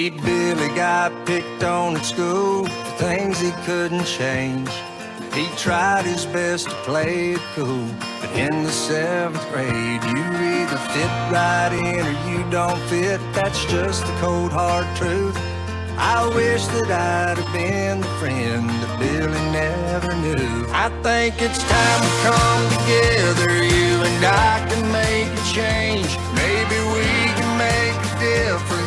See, Billy got picked on at school for things he couldn't change. He tried his best to play it cool, but in the seventh grade, you either fit right in or you don't fit. That's just the cold hard truth. I wish that I'd have been the friend that Billy never knew. I think it's time to come together, you and I can make a change. Maybe we can make a difference,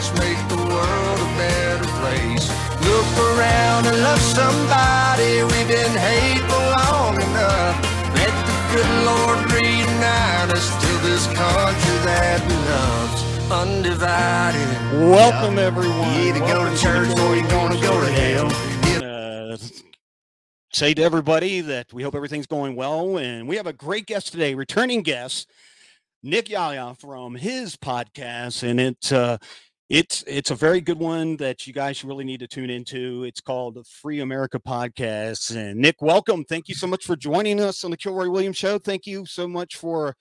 world a better place. Look around and love somebody we've been hateful long enough. Let the good Lord reunite us to this country that we love undivided. Welcome, everyone. You either go to church the or you're gonna go to hell. uh, say to everybody that we hope everything's going well. And we have a great guest today, returning guest, Nick Yaya from his podcast. And it's, uh, it's it's a very good one that you guys really need to tune into. It's called the Free America Podcast. And Nick, welcome. Thank you so much for joining us on the Kilroy Williams Show. Thank you so much for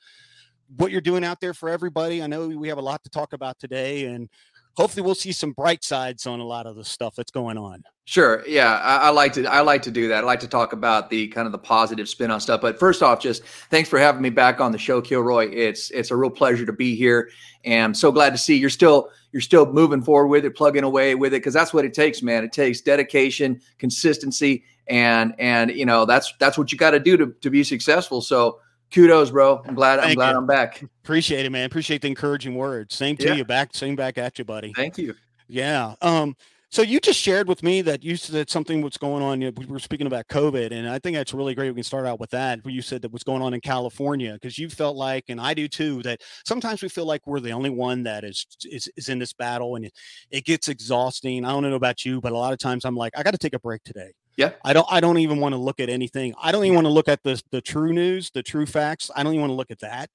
what you're doing out there for everybody. I know we have a lot to talk about today, and hopefully we'll see some bright sides on a lot of the stuff that's going on. Sure. Yeah, I, I like to. I like to do that. I like to talk about the kind of the positive spin on stuff. But first off, just thanks for having me back on the show, Kilroy. It's it's a real pleasure to be here, and I'm so glad to see you're still you're still moving forward with it, plugging away with it, because that's what it takes, man. It takes dedication, consistency, and and you know that's that's what you got to do to to be successful. So kudos, bro. I'm glad. I'm Thank glad you. I'm back. Appreciate it, man. Appreciate the encouraging words. Same to Yeah. you. Back, same back at you, buddy. Thank you. Yeah. Um. So you just shared with me that you said something was going on. you know, We were speaking about COVID, and I think that's really great. We can start out with that. Where you said that was going on in California, because you felt like, and I do too, that sometimes we feel like we're the only one that is is, is in this battle, and it, it gets exhausting. I don't know about you, but a lot of times I'm like, I got to take a break today. Yeah. I don't. I don't even want to look at anything. I don't even mm-hmm. want to look at the the true news, the true facts. I don't even want to look at that.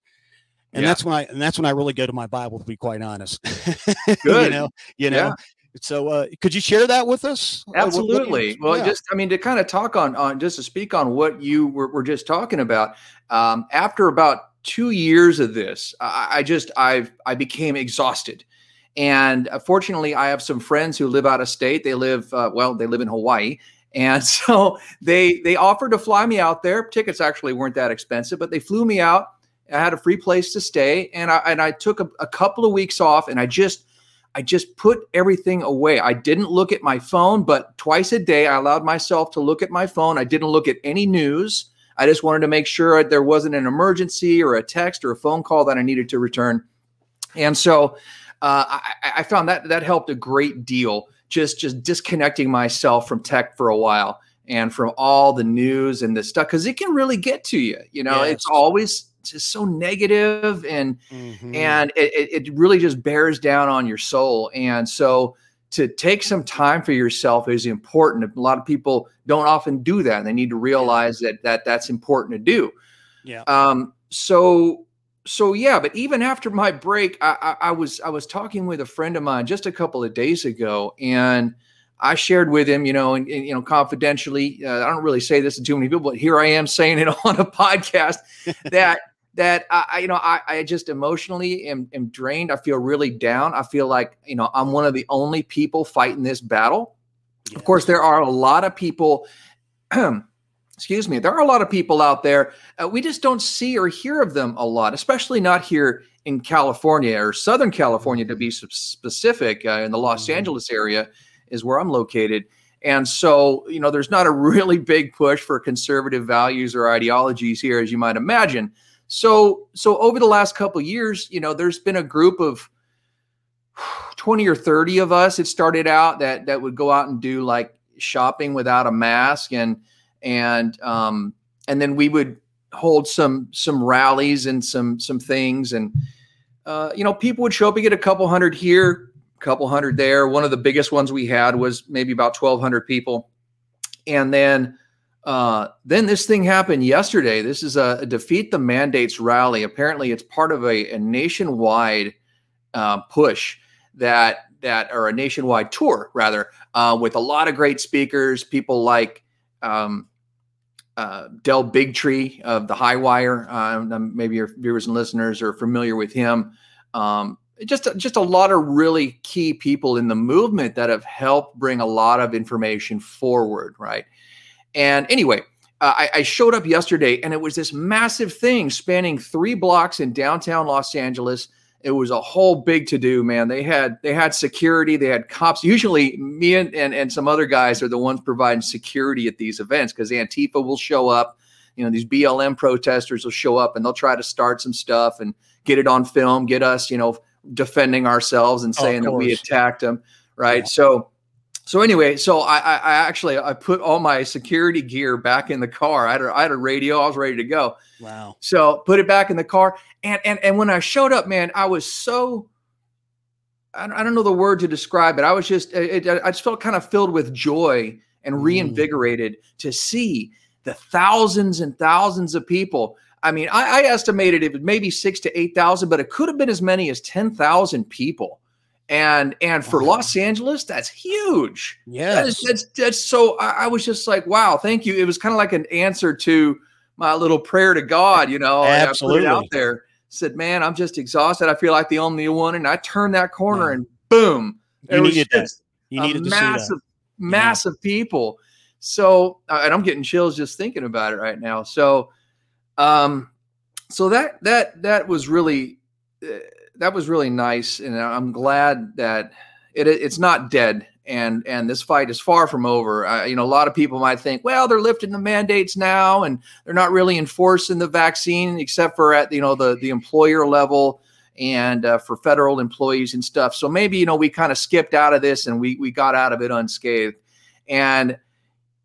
And Yeah. that's when I and that's when I really go to my Bible to be quite honest. you Good. know, you know. Yeah. So uh, could you share that with us? Uh, what- what you- Absolutely. Well, yeah. just I mean to kind of talk on on just to speak on what you were, were just talking about. Um, after about two years of this, I, I just I've I became exhausted, and uh, fortunately, I have some friends who live out of state. They live uh, well, they live in Hawaii. And so they they offered to fly me out there. Tickets actually weren't that expensive, but they flew me out. I had a free place to stay, and I and I took a, a couple of weeks off, and I just I just put everything away. I didn't look at my phone, but twice a day I allowed myself to look at my phone. I didn't look at any news. I just wanted to make sure there wasn't an emergency or a text or a phone call that I needed to return. And so uh, I, I found that that helped a great deal. Just just disconnecting myself from tech for a while and from all the news and this stuff because it can really get to you. You know, Yes. it's always just so negative and Mhm. and it, it it really just bears down on your soul and so to take some time for yourself is important a lot of people don't often do that and they need to realize that that that's important to do yeah. um so so yeah but even after my break I, I i was i was talking with a friend of mine just a couple of days ago and I shared with him, you know, and, and, you know, confidentially. Uh, I don't really say this to too many people, but here I am saying it on a podcast that that I, you know, I, I just emotionally am, am drained. I feel really down. I feel like you know I'm one of the only people fighting this battle. Of course, there are a lot of people. excuse me. There are a lot of people out there. Uh, we just don't see or hear of them a lot, especially not here in California or Southern California, to be specific. Uh, in the Los Mhm. Angeles area is where I'm located. And so, you know, there's not a really big push for conservative values or ideologies here, as you might imagine. So, so over the last couple years, you know, there's been a group of 20 or 30 of us. It started out that that would go out and do like shopping without a mask, and and um, and then we would hold some some rallies and some some things, and uh, you know, people would show up. We get a couple hundred here, a couple hundred there. One of the biggest ones we had was maybe about 1,200 people, and then uh, then this thing happened yesterday. This is a, a defeat the mandates rally. Apparently, it's part of a, a nationwide uh, push that that or a nationwide tour rather uh, with a lot of great speakers. People like um, uh, Del Bigtree of the High Wire. Um, maybe your viewers and listeners are familiar with him. Um, just just a lot of really key people in the movement that have helped bring a lot of information forward, right? And anyway, uh, I, I, showed up yesterday, and it was this massive thing spanning three blocks in downtown Los Angeles. It was a whole big to do, man. They had they had security, they had cops. Usually, me and, and and some other guys are the ones providing security at these events because Antifa will show up. You know, these BLM protesters will show up and they'll try to start some stuff and get it on film, get us, you know, defending ourselves and saying oh, that we attacked them, right? Yeah. So, so anyway, so I, I actually I put all my security gear back in the car. I had, a, I had a radio. I was ready to go. Wow. So put it back in the car, and and and when I showed up, man, I was so. I don't know the word to describe it. I was just, it, I just felt kind of filled with joy and mm. reinvigorated mm. to see the thousands and thousands of people I mean, I, I estimated it was maybe six to eight thousand, but it could have been as many as ten thousand people. And and for wow. Los Angeles, that's huge. Yeah, that's, that's, that's so. I, I, was just like, wow, thank you. It was kind of like an answer to my little prayer to God. You know, I absolutely out there. Said, man, I'm just exhausted. I feel like the only one, and I turned that corner, yeah. and boom, you needed that. You needed massive, massive yeah. people. So, and I'm getting chills just thinking about it right now. So, um, so that that that was really uh, that was really nice, and I'm glad that it, it's not dead. And and this fight is far from over. Uh, you know, a lot of people might think, well, they're lifting the mandates now, and they're not really enforcing the vaccine, except for at you know the the employer level and uh, for federal employees and stuff. So maybe you know we kind of skipped out of this and we we got out of it unscathed. And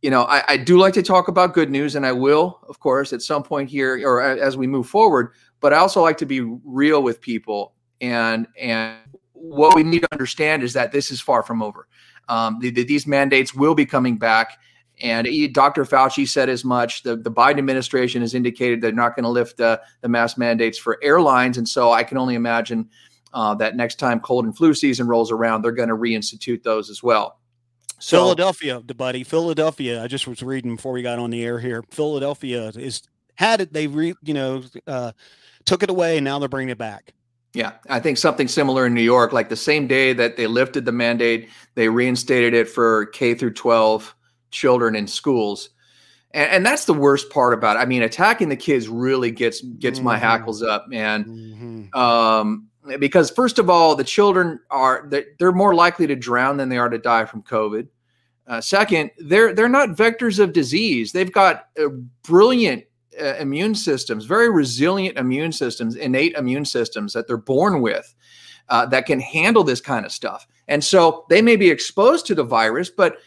you know, I, I, do like to talk about good news, and I will, of course, at some point here or as we move forward. But I also like to be real with people, and and what we need to understand is that this is far from over. Um, the, the, these mandates will be coming back, and he, Dr. Fauci said as much. The, the Biden administration has indicated they're not going to lift uh, the mask mandates for airlines, and so I can only imagine uh, that next time cold and flu season rolls around, they're going to reinstitute those as well. So, Philadelphia, buddy, Philadelphia. I just was reading before we got on the air here. Philadelphia is had it. They re, you know, uh, took it away, and now they're bringing it back. Yeah, I think something similar in New York. Like the same day that they lifted the mandate, they reinstated it for K through 12 children in schools. And, and that's the worst part about it. I mean, attacking the kids really gets gets mm-hmm. my hackles up, man. Mm-hmm. Um, because first of all, the children are they're more likely to drown than they are to die from COVID. Uh, second, they're they're not vectors of disease. They've got uh, brilliant uh, immune systems, very resilient immune systems, innate immune systems that they're born with uh, that can handle this kind of stuff. And so they may be exposed to the virus, but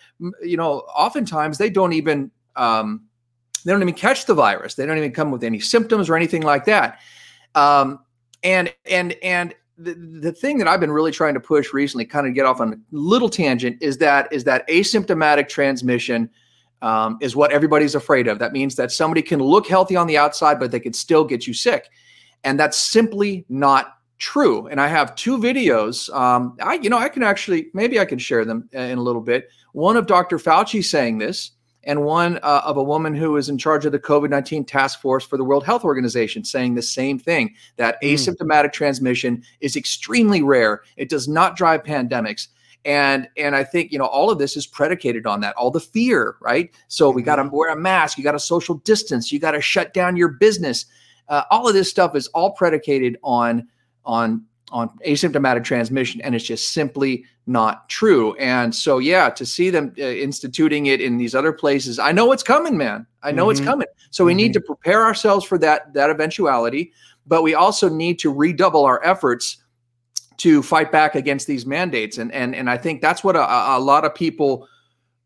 you know, oftentimes they don't even um, they don't even catch the virus. They don't even come with any symptoms or anything like that. Um, and and and the, the thing that I've been really trying to push recently, kind of get off on a little tangent, is that is that asymptomatic transmission um, is what everybody's afraid of. That means that somebody can look healthy on the outside, but they could still get you sick, and that's simply not true. And I have two videos. Um, I you know I can actually maybe I can share them uh, in a little bit. One of Dr. Fauci saying this, and one uh, of a woman who is in charge of the COVID 19 task force for the World Health Organization saying the same thing that mm. asymptomatic transmission is extremely rare. It does not drive pandemics. And, and I think you know all of this is predicated on that, all the fear, right? So we got to mm-hmm. wear a mask, you got to social distance, you got to shut down your business. Uh, all of this stuff is all predicated on on on asymptomatic transmission, and it's just simply not true. And so, yeah, to see them uh, instituting it in these other places, I know it's coming, man. I know mm-hmm. it's coming. So we mm-hmm. need to prepare ourselves for that that eventuality, but we also need to redouble our efforts to fight back against these mandates. And and and I think that's what a, a lot of people.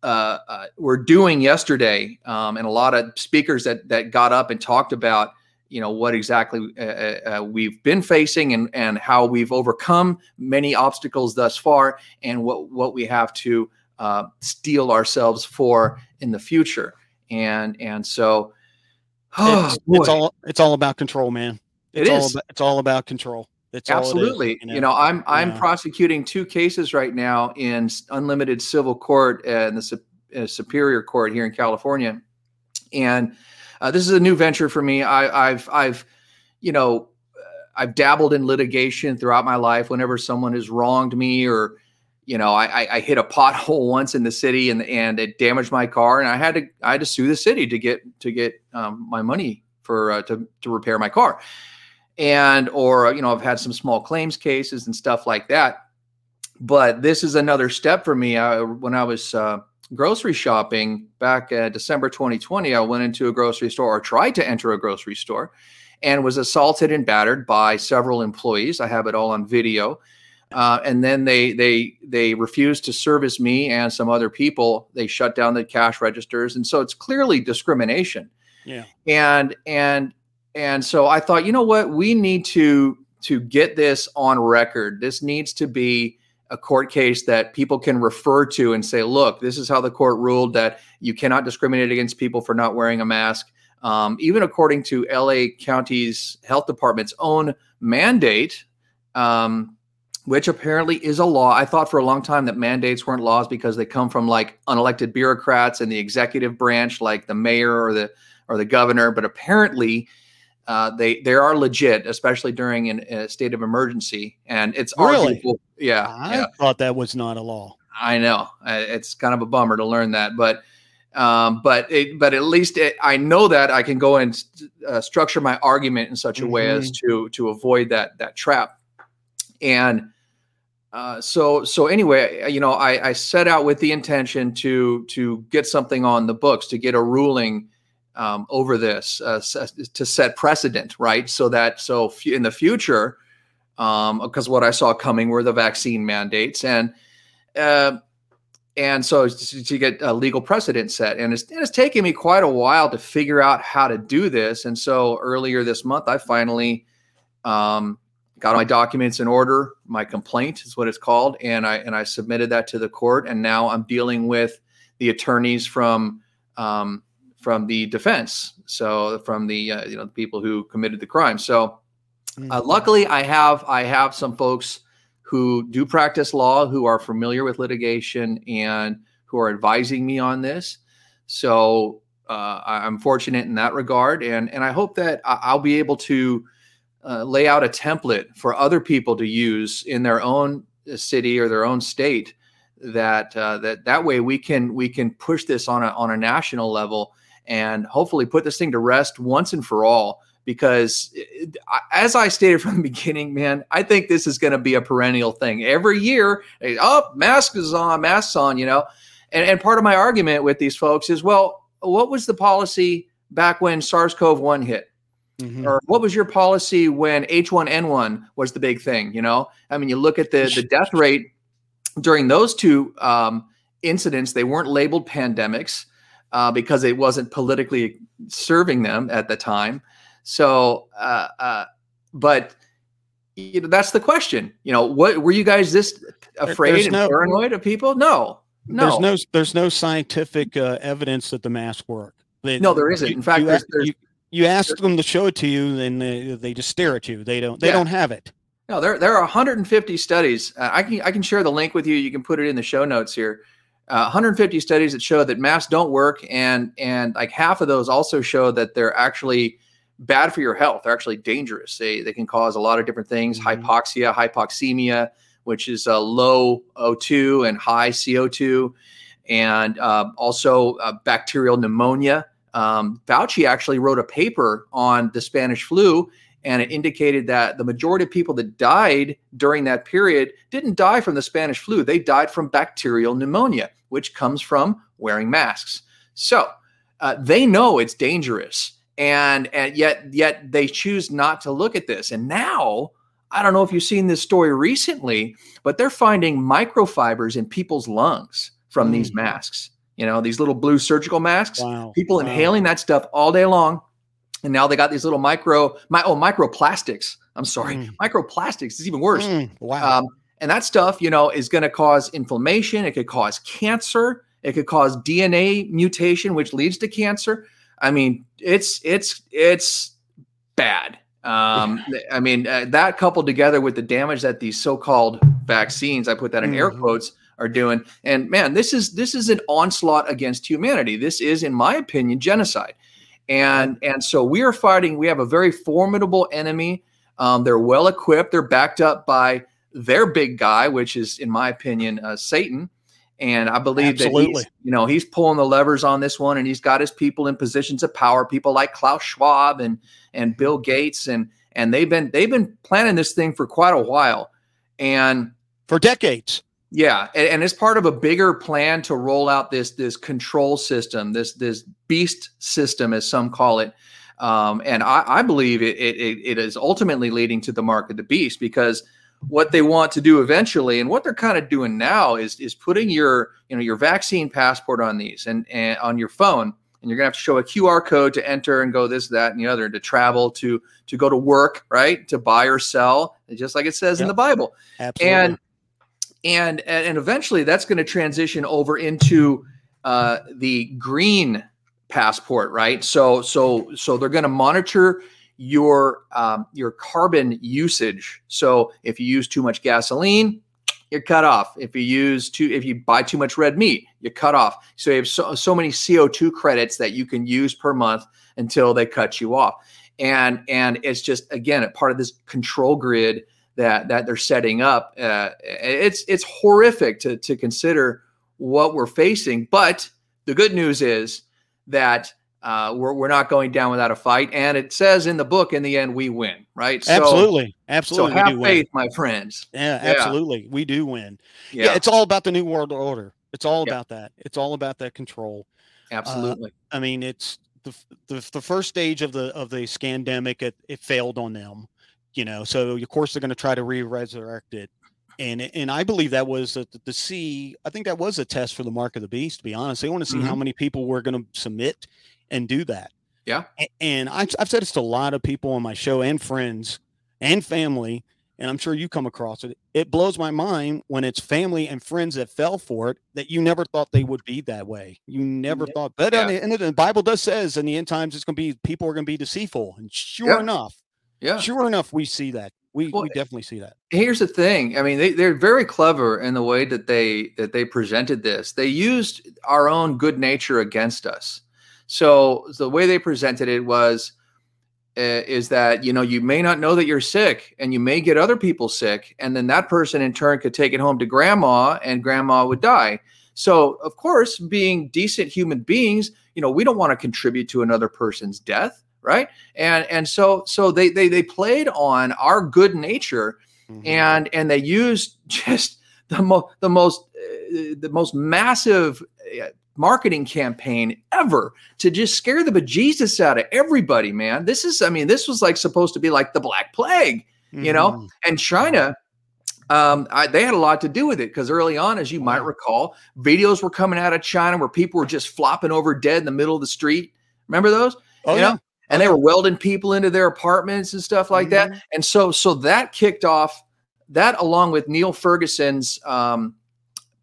Uh, uh, were doing yesterday, um, and a lot of speakers that that got up and talked about you know what exactly uh, uh, uh, we've been facing and and how we've overcome many obstacles thus far and what what we have to uh, steel ourselves for in the future and and so oh, it's, it's, all it's all about control man it's it is. all about, it's all about control it's absolutely you, know? you, know? i'm i'm yeah. prosecuting two cases right now in unlimited civil court in the uh, superior court here in california and uh, this is a new venture for me. I, have I've, you know, I've dabbled in litigation throughout my life. Whenever someone has wronged me, or you know, I, I hit a pothole once in the city and and it damaged my car, and I had to I had to sue the city to get to get um, my money for uh, to to repair my car, and or you know, I've had some small claims cases and stuff like that. But this is another step for me. I, when I was uh, grocery shopping back uh, December 2020, I went into a grocery store or tried to enter a grocery store and was assaulted and battered by several employees. I have it all on video. Uh, and then they they they refused to service me and some other people. They shut down the cash registers, and so it's clearly discrimination. Yeah. And and and so I thought, you know what, we need to to get this on record. This needs to be a court case that people can refer to and say, look, this is how the court ruled that you cannot discriminate against people for not wearing a mask. Um, even according to LA County's health department's own mandate, um, which apparently is a law. I thought for a long time that mandates weren't laws because they come from like unelected bureaucrats in the executive branch, like the mayor or the or the governor. But apparently, uh, they they are legit, especially during an, a state of emergency. And it's really, arguable, yeah. I yeah. thought that was not a law. I know it's kind of a bummer to learn that, but um, but it, but at least it, I know that I can go and uh, structure my argument in such a mm-hmm. way as mm-hmm. to to avoid that that trap. And uh, so so anyway, you know, I, I set out with the intention to to get something on the books to get a ruling um, over this uh, to set precedent, right? So that so in the future, um because um, what I saw coming were the vaccine mandates and. Uh, and so to, to get a legal precedent set and it's, and it's taken me quite a while to figure out how to do this and so earlier this month i finally um, got my documents in order my complaint is what it's called and i and i submitted that to the court and now i'm dealing with the attorneys from um, from the defense so from the uh, you know the people who committed the crime so uh, mm-hmm. luckily i have i have some folks who do practice law, who are familiar with litigation, and who are advising me on this. So uh, I'm fortunate in that regard, and and I hope that I'll be able to uh, lay out a template for other people to use in their own city or their own state. That uh, that that way we can we can push this on a on a national level and hopefully put this thing to rest once and for all because as I stated from the beginning, man, I think this is going to be a perennial thing. Every year, oh, mask is on, masks on, you know. And, and part of my argument with these folks is, well, what was the policy back when SARS-CoV-1 hit? Mm-hmm. Or what was your policy when H1N1 was the big thing? You know, I mean, you look at the the death rate during those two um, incidents; they weren't labeled pandemics uh, because it wasn't politically serving them at the time. So, uh, uh, but you know, that's the question. You know, what were you guys this afraid there's and no, paranoid of people? No, no. There's no there's no scientific uh, evidence that the masks work. They, no, there isn't. In fact, you, there's, there's, you, you ask them to show it to you, then they, they just stare at you. They don't they yeah. don't have it. No, there there are 150 studies. Uh, I can I can share the link with you. You can put it in the show notes here. Uh, 150 studies that show that masks don't work, and and like half of those also show that they're actually bad for your health. They're actually dangerous. They, they can cause a lot of different things mm-hmm. hypoxia, hypoxemia, which is a low O2 and high CO2, and uh, also uh, bacterial pneumonia. Um, Fauci actually wrote a paper on the Spanish flu, and it indicated that the majority of people that died during that period didn't die from the Spanish flu. They died from bacterial pneumonia, which comes from wearing masks. So uh, they know it's dangerous and and yet yet they choose not to look at this and now i don't know if you've seen this story recently but they're finding microfibers in people's lungs from mm. these masks you know these little blue surgical masks wow. people wow. inhaling that stuff all day long and now they got these little micro my oh microplastics i'm sorry mm. microplastics is even worse mm. wow um, and that stuff you know is going to cause inflammation it could cause cancer it could cause dna mutation which leads to cancer I mean, it's it's it's bad. Um, I mean, uh, that coupled together with the damage that these so-called vaccines, I put that in mm-hmm. air quotes, are doing. And man, this is this is an onslaught against humanity. This is, in my opinion, genocide. And and so we are fighting. We have a very formidable enemy. Um, they're well equipped. They're backed up by their big guy, which is, in my opinion, uh, Satan. And I believe Absolutely. that he's, you know, he's pulling the levers on this one, and he's got his people in positions of power. People like Klaus Schwab and and Bill Gates, and and they've been they've been planning this thing for quite a while, and for decades. Yeah, and, and it's part of a bigger plan to roll out this this control system, this this beast system, as some call it. Um, and I, I believe it, it it is ultimately leading to the mark of the beast because what they want to do eventually and what they're kind of doing now is is putting your you know your vaccine passport on these and, and on your phone and you're gonna have to show a QR code to enter and go this that and the other to travel to to go to work right to buy or sell just like it says Yep. in the Bible Absolutely. and and and eventually that's going to transition over into uh, the green passport right? So so so they're going to monitor your um, your carbon usage. So if you use too much gasoline you're cut off. If you use too if you buy too much red meat you're cut off. So you have so, so many co2 credits that you can use per month until they cut you off. And and it's just again a part of this control grid that that they're setting up. Uh, it's it's horrific to to consider what we're facing. But the good news is that uh, we're we're not going down without a fight, and it says in the book, in the end, we win. Right? So, absolutely. So Absolutely. we have do win. faith, my friends. Yeah, Yeah. absolutely. We do win. Yeah. Yeah, it's all about the new world order. It's all Yeah. about that. It's all about that control. absolutely. I mean, it's the the, the first stage of the of the scandemic. It, it failed on them, you know. So of course they're going to try to re-resurrect it, and and I believe that was the, the see. I think that was a test for the mark of the beast. To be honest, they want to see how mm-hmm. many people were going to submit and do that. Yeah. And I've I've said this to a lot of people on my show and friends and family. And I'm sure you come across it. It blows my mind when it's family and friends that fell for it that you never thought they would be that way. You never Yeah. thought. But Yeah. the, and the Bible does says in the end times it's going to be people are going to be deceitful. And sure Yeah. enough, Yeah. sure enough, we see that. We Well, we definitely see that. here's the thing i mean they, they're very clever in the way that they that they presented this they used our own good nature against us so the way they presented it was uh, is that you know you may not know that you're sick and you may get other people sick and then that person in turn could take it home to grandma and grandma would die so of course being decent human beings you know we don't want to contribute to another person's death right and and so so they they they played on our good nature Mhm. and and they used just the most the most uh, the most massive uh, marketing campaign ever to just scare the bejesus out of everybody man this is i mean this was like supposed to be like the black plague you know Mhm. and china um, I, they had a lot to do with it because early on, as you might recall, videos were coming out of China where people were just flopping over dead in the middle of the street. Remember those? Oh you yeah. know, and they were welding people into their apartments and stuff like that. Mhm. And so, so that kicked off that, along with Neil Ferguson's um,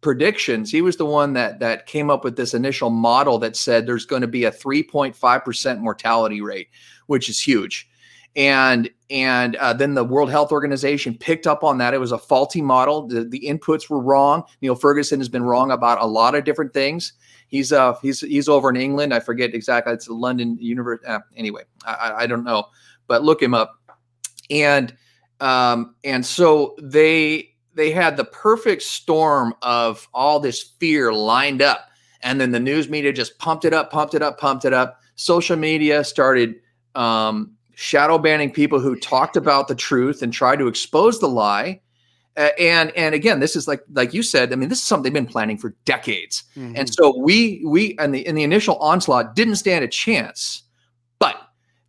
predictions. He was the one that that came up with this initial model that said there's going to be a 3.5 percent mortality rate, which is huge. And and uh, then the World Health Organization picked up on that. It was a faulty model. The, the inputs were wrong. Neil Ferguson has been wrong about a lot of different things. He's uh he's he's over in England. I forget exactly. It's London University. Uh, anyway, I, I I don't know, but look him up. And um and so they they had the perfect storm of all this fear lined up, and then the news media just pumped it up, pumped it up, pumped it up. Social media started um, shadow banning people who talked about the truth and tried to expose the lie. Uh, and and again, this is like like you said. I mean, this is something they've been planning for decades. Mhm. And so we we and the in the initial onslaught didn't stand a chance. But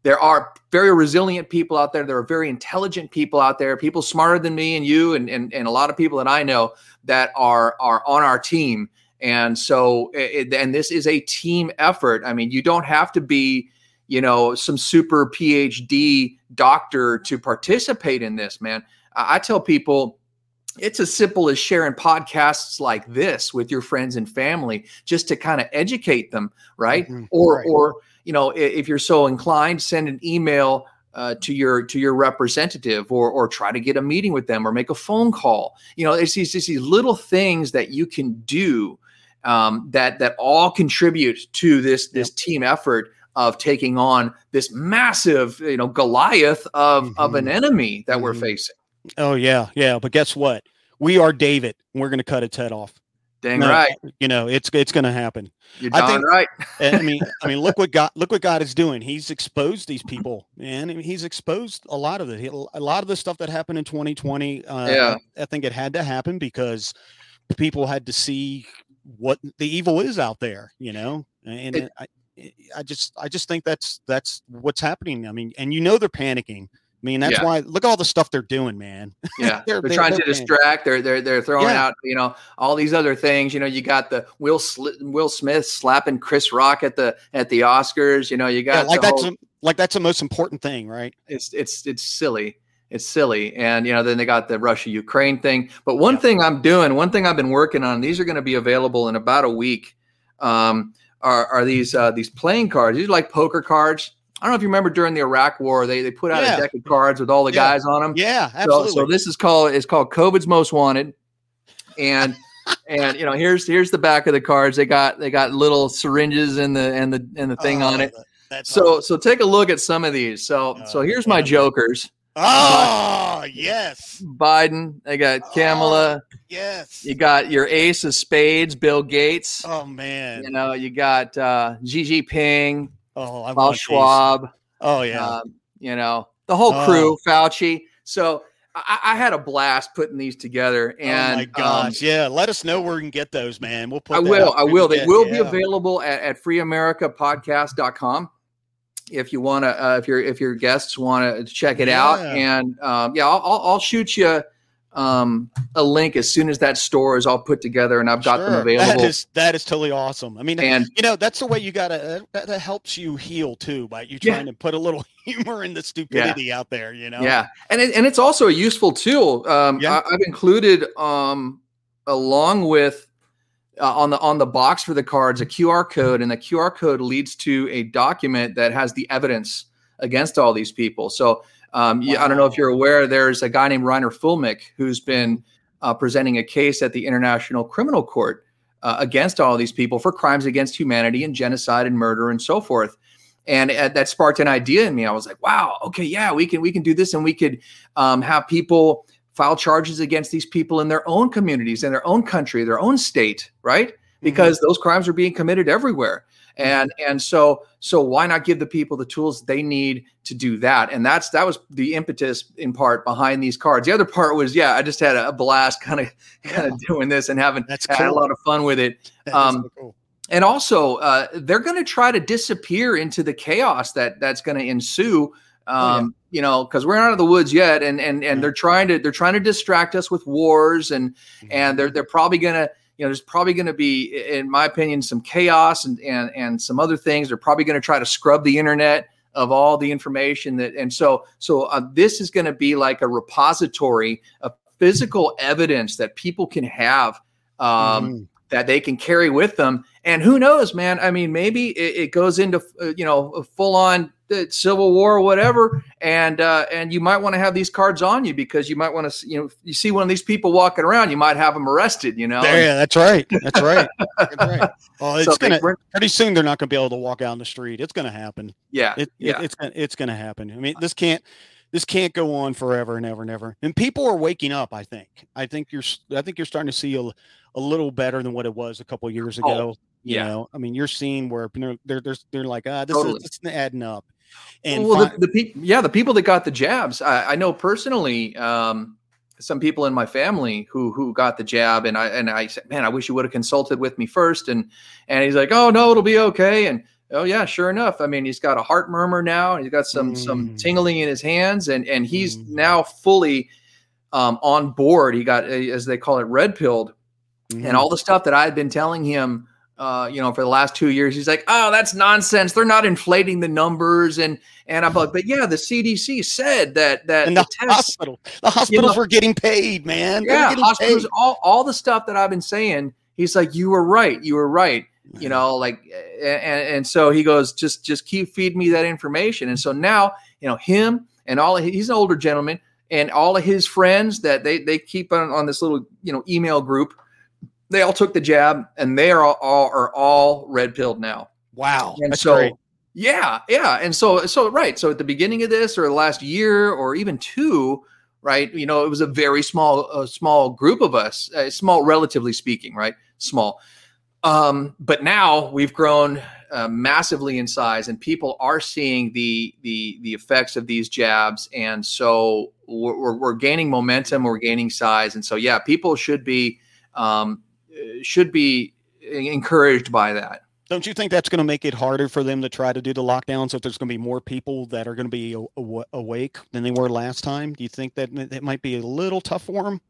there are very resilient people out there. There are very intelligent people out there, people smarter than me and you and and, and a lot of people that I know that are are on our team. And so it, and this is a team effort. I mean, you don't have to be, you know, some super PhD doctor to participate in this, man. I, I tell people it's as simple as sharing podcasts like this with your friends and family just to kind of educate them right Mhm. or Right. or you know if you're so inclined send an email uh, to your to your representative or or try to get a meeting with them or make a phone call you know it's these, it's these little things that you can do um, that that all contribute to this this team effort of taking on this massive, you know, Goliath of mm-hmm. of an mm-hmm. enemy that mm-hmm. we're facing. Oh yeah, yeah. But guess what? We are David. We're going to cut its head off. Dang no, right. You know, it's it's going to happen. You're I think, right. I mean, I mean, look what God look what God is doing. He's exposed these people, man. I mean, he's exposed a lot of it. a lot of the stuff that happened in 2020. Uh, yeah, I, I think it had to happen because people had to see what the evil is out there. You know, and it, I, I just I just think that's that's what's happening. I mean, and you know they're panicking I mean, that's yeah. why look at all the stuff they're doing, man. Yeah, they're, they're, trying they're, to distract. They're they're they're throwing yeah. out, you know, all these other things. You know, you got the Will Will Smith slapping Chris Rock at the at the Oscars. You know, you got yeah, like that's whole, a, like that's the most important thing, right? It's it's it's silly. It's silly, and you know, then they got the Russia Ukraine thing. But one yeah. thing I'm doing, one thing I've been working on. These are going to be available in about a week. Um, are are these uh, these playing cards? These are like poker cards I don't know if you remember during the Iraq War, they they put out yeah. a deck of cards with all the yeah. guys on them. Yeah, absolutely. So, so this is called it's called COVID's Most Wanted, and and you know here's here's the back of the cards. They got they got little syringes and the and the and the thing oh, on it. That's so awesome. so take a look at some of these. So oh, so here's my jokers. Oh yes, Biden. They got Kamala. Oh, yes, you got your ace of spades, Bill Gates. Oh man, you know you got uh, Xi Jinping. Oh, I Klaus Schwab. These. Oh yeah. Um, you know the whole crew, oh. Fauci. So I, I, had a blast putting these together. And oh my um, gosh, um, yeah. Let us know where we can get those, man. We'll put. I will. I will. They get, will yeah. be available at, at freeamericapodcast.com if you want to. Uh, if your if your guests want to check it yeah. out, and um, yeah, I'll, I'll, I'll shoot you um, a link as soon as that store is all put together and I've got sure. them available. That is that is totally awesome. I mean, and you know, that's the way you gotta that, that helps you heal too by you trying yeah. to put a little humor in the stupidity yeah. out there. You know, yeah, and it, and it's also a useful tool. Um, yeah. I, have included um, along with uh, on the on the box for the cards a QR code, and the QR code leads to a document that has the evidence against all these people. So um, wow. I don't know if you're aware, there's a guy named Reiner Fuellmich who's been uh, presenting a case at the International Criminal Court uh, against all these people for crimes against humanity and genocide and murder and so forth. And uh, that sparked an idea in me. I was like, "Wow, okay, yeah, we can we can do this, and we could um, have people file charges against these people in their own communities, in their own country, their own state, right? Mm-hmm. Because mm-hmm. those crimes are being committed everywhere and and so so why not give the people the tools they need to do that and that's that was the impetus in part behind these cards the other part was yeah i just had a blast kind of kind of doing this and having that's had a lot of fun with it um, so cool. and also uh, they're going to try to disappear into the chaos that that's going to ensue um, oh, yeah. Um, you know, because we're not out of the woods yet, and and and they're trying to they're trying to distract us with wars, and mm-hmm. and they're they're probably gonna you know, there's probably going to be, in my opinion, some chaos and and and some other things. They're probably going to try to scrub the internet of all the information that, and so so uh, this is going to be like a repository of physical evidence that people can have. Um, mm that they can carry with them. And who knows, man? I mean, maybe it, it goes into uh, you know a full on uh, civil war or whatever, and uh, and you might want to have these cards on you because you might want to you know you see one of these people walking around, you might have them arrested. You know? Yeah, that's right. That's right. that's right. Well, it's so gonna pretty soon. They're not going to be able to walk out in the street. It's going to happen. Yeah, it, yeah. It, it's it's going to happen. I mean, this can't this can't go on forever and ever and ever. And people are waking up. I think. I think you're. I think you're starting to see a, a little better than what it was a couple years oh, ago. Oh, you yeah. know, I mean, you're seeing where they're they're they're, like, ah, this totally. is it's adding up. And well, fi- the, the people, yeah, the people that got the jabs, I, I know personally. Um, some people in my family who who got the jab, and I and I said, man, I wish you would have consulted with me first. And and he's like, oh no, it'll be okay. And oh yeah, sure enough. I mean, he's got a heart murmur now, and he's got some mm. some tingling in his hands, and and he's mm. now fully um, on board. He got as they call it red pilled, mm. and all the stuff that I had been telling him. Uh, you know, for the last two years, he's like, "Oh, that's nonsense. They're not inflating the numbers." And and I'm like, "But yeah, the CDC said that that and the, the tests, hospital, the hospitals you know, were getting paid, man. Yeah, hospitals, paid. all all the stuff that I've been saying. He's like, "You were right. You were right." you know like and, and so he goes just just keep feeding me that information and so now you know him and all he's an older gentleman and all of his friends that they they keep on, on this little you know email group they all took the jab and they are all, all are all red pilled now wow and so great. Yeah, yeah, and so so right. So at the beginning of this, or the last year, or even two, right? You know, it was a very small, small group of us, uh, small, relatively speaking, right? Small. Um, but now we've grown uh, massively in size, and people are seeing the the the effects of these jabs, and so we're, we're gaining momentum, we're gaining size, and so yeah, people should be um, should be encouraged by that. Don't you think that's going to make it harder for them to try to do the lockdowns if there's going to be more people that are going to be awake than they were last time? Do you think that it might be a little tough for them?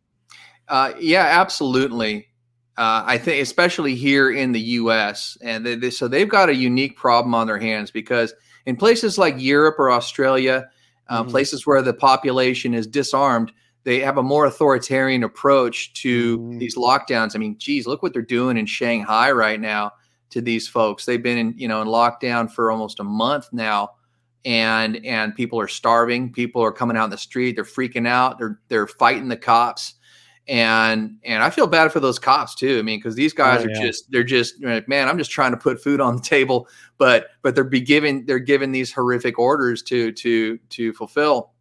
Uh, yeah, absolutely. Uh, I think, especially here in the U.S., and they, they, so they've got a unique problem on their hands because in places like Europe or Australia, uh, mm-hmm. places where the population is disarmed, they have a more authoritarian approach to mm-hmm. these lockdowns. I mean, geez, look what they're doing in Shanghai right now to these folks. They've been in, you know, in lockdown for almost a month now. And and people are starving. People are coming out in the street. They're freaking out. They're they're fighting the cops. And and I feel bad for those cops too. I mean, because these guys oh, yeah. are just they're just like, man, I'm just trying to put food on the table, but but they're be giving they're giving these horrific orders to to to fulfill.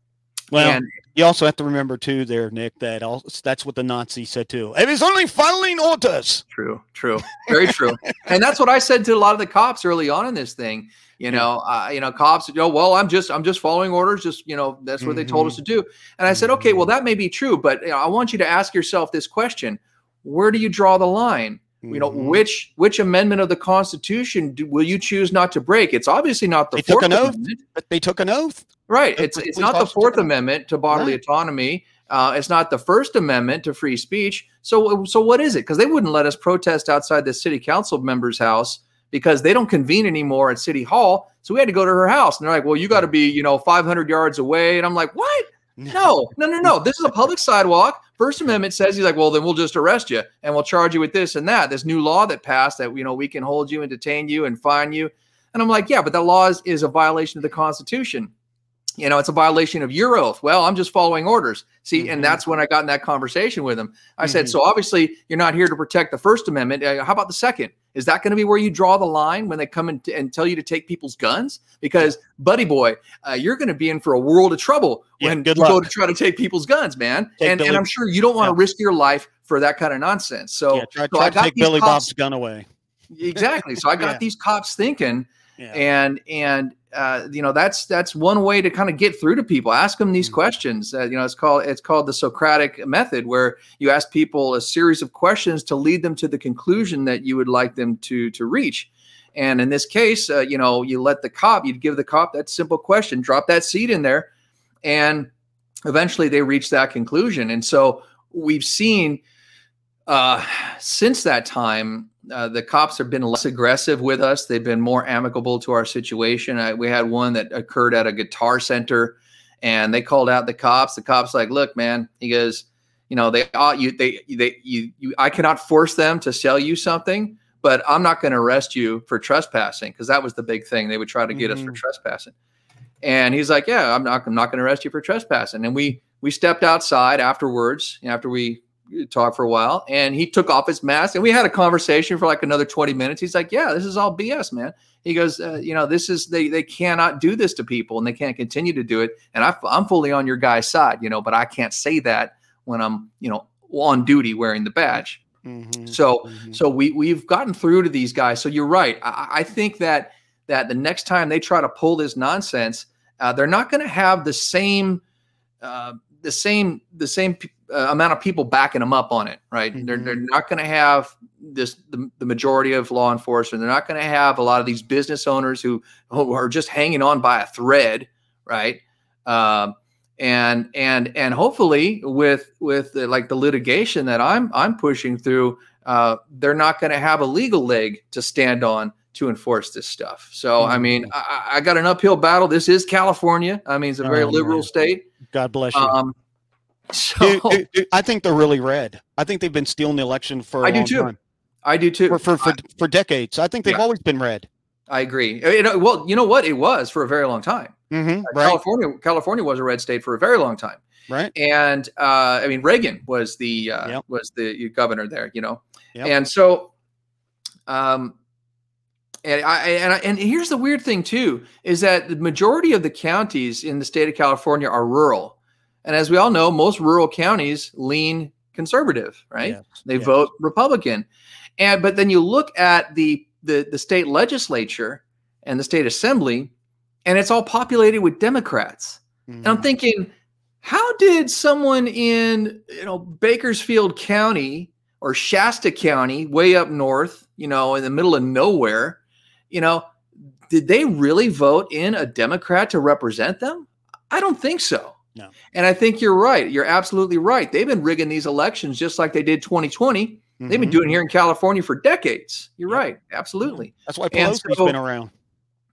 Well, and, you also have to remember too, there, Nick, that also, that's what the Nazis said too. It is only following orders. True, true, very true. and that's what I said to a lot of the cops early on in this thing. You know, uh, you know, cops. You know, well, I'm just, I'm just following orders. Just, you know, that's what mm-hmm. they told us mm-hmm. to do. And I said, okay, well, that may be true, but you know, I want you to ask yourself this question: Where do you draw the line? you know mm-hmm. which which amendment of the constitution do, will you choose not to break it's obviously not the they fourth took an amendment. oath but they took an oath right it's it's not the fourth amendment to bodily right. autonomy uh, it's not the first amendment to free speech so so what is it because they wouldn't let us protest outside the city council member's house because they don't convene anymore at city hall so we had to go to her house and they're like well you got to be you know 500 yards away and i'm like what no, no, no, no. This is a public sidewalk. First Amendment says he's like, well, then we'll just arrest you and we'll charge you with this and that. This new law that passed that you know we can hold you and detain you and fine you. And I'm like, yeah, but that law is, is a violation of the Constitution. You know, it's a violation of your oath. Well, I'm just following orders. See, mm-hmm. and that's when I got in that conversation with him. I mm-hmm. said, so obviously you're not here to protect the First Amendment. Uh, how about the Second? Is that going to be where you draw the line when they come in t- and tell you to take people's guns? Because, buddy boy, uh, you're going to be in for a world of trouble yeah, when you luck. go to try to take people's guns, man. and, and I'm sure you don't want to yeah. risk your life for that kind of nonsense. So, yeah, try, so I got to take Billy cops, Bob's gun away. Exactly. So I got these cops thinking, and and uh, you know that's that's one way to kind of get through to people. Ask them these mm-hmm. questions uh, you know it's called it's called the socratic method where you ask people a series of questions to lead them to the conclusion that you would like them to to reach. And in this case uh, you know you let the cop you'd give the cop that simple question drop that seed in there and eventually they reach that conclusion. And so we've seen uh, since that time uh, the cops have been less aggressive with us. They've been more amicable to our situation. I, we had one that occurred at a guitar center, and they called out the cops. The cops like, "Look, man," he goes, "You know, they ought you they they you, you I cannot force them to sell you something, but I'm not going to arrest you for trespassing because that was the big thing. They would try to get mm-hmm. us for mm-hmm. trespassing." And he's like, "Yeah, I'm not I'm not going to arrest you for trespassing." And we we stepped outside afterwards after we talk for a while and he took off his mask and we had a conversation for like another 20 minutes. He's like yeah this is all bs man. He goes uh, you know this is they they cannot do this to people and they can't continue to do it and I, i'm fully on your guy's side you know but i can't say that when i'm you know on duty wearing the badge. Mm-hmm. so mm-hmm. so we we've gotten through to these guys. So you're right. I, I think that that the next time they try to pull this nonsense uh, they're not going to have the same uh, the same the same uh, amount of people backing them up on it, right? Mm-hmm. They're, they're not going to have this the, the majority of law enforcement. They're not going to have a lot of these business owners who, who are just hanging on by a thread, right? Um, and and and hopefully with with the, like the litigation that I'm I'm pushing through, uh, they're not going to have a legal leg to stand on to enforce this stuff. So mm-hmm. I mean, I, I, got an uphill battle. This is California. I mean, it's a very oh, liberal man. state. God bless you. Um, so dude, dude, I think they're really red. I think they've been stealing the election for. I do too. Time. I do too. For for for, I, for decades, I think they've yeah. always been red. I agree. It, well, you know what? It was for a very long time. Mm-hmm, uh, right. California, California was a red state for a very long time. Right. And uh, I mean, Reagan was the uh, yep. was the governor there. You know, yep. and so, um, And I and I, and here's the weird thing too is that the majority of the counties in the state of California are rural, and as we all know, most rural counties lean conservative, right? Yes, They yes. vote Republican, and but then you look at the the the state legislature and the state assembly, and it's all populated with Democrats. And I'm Mhm. thinking, how did someone in you know Bakersfield County or Shasta County, way up north, you know, in the middle of nowhere, you know, did they really vote in a Democrat to represent them? I don't think so. No. And I think you're right. You're absolutely right. They've been rigging these elections just like they did 2020. They've been Mhm. doing it here in California for decades. You're Yep. right. Absolutely. That's why Pelosi's so- been around.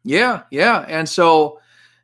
Yeah, yeah. And so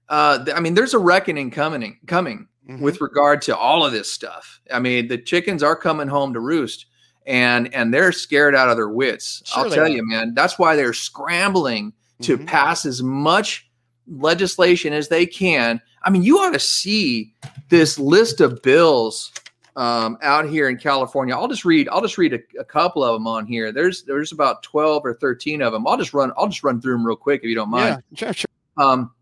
uh I mean there's a reckoning coming coming Mhm. with regard to all of this stuff. I mean, the chickens are coming home to roost and and they're scared out of their wits. Sure I'll tell are. you, man. That's why they're scrambling to Mhm. pass as much legislation as they can. I mean, you ought to see this list of bills um, out here in California. I'll just read. I'll just read a, a couple of them on here. There's there's about twelve or thirteen of them. I'll just run. I'll just run through them real quick if you don't mind. Yeah, sure, sure. Um,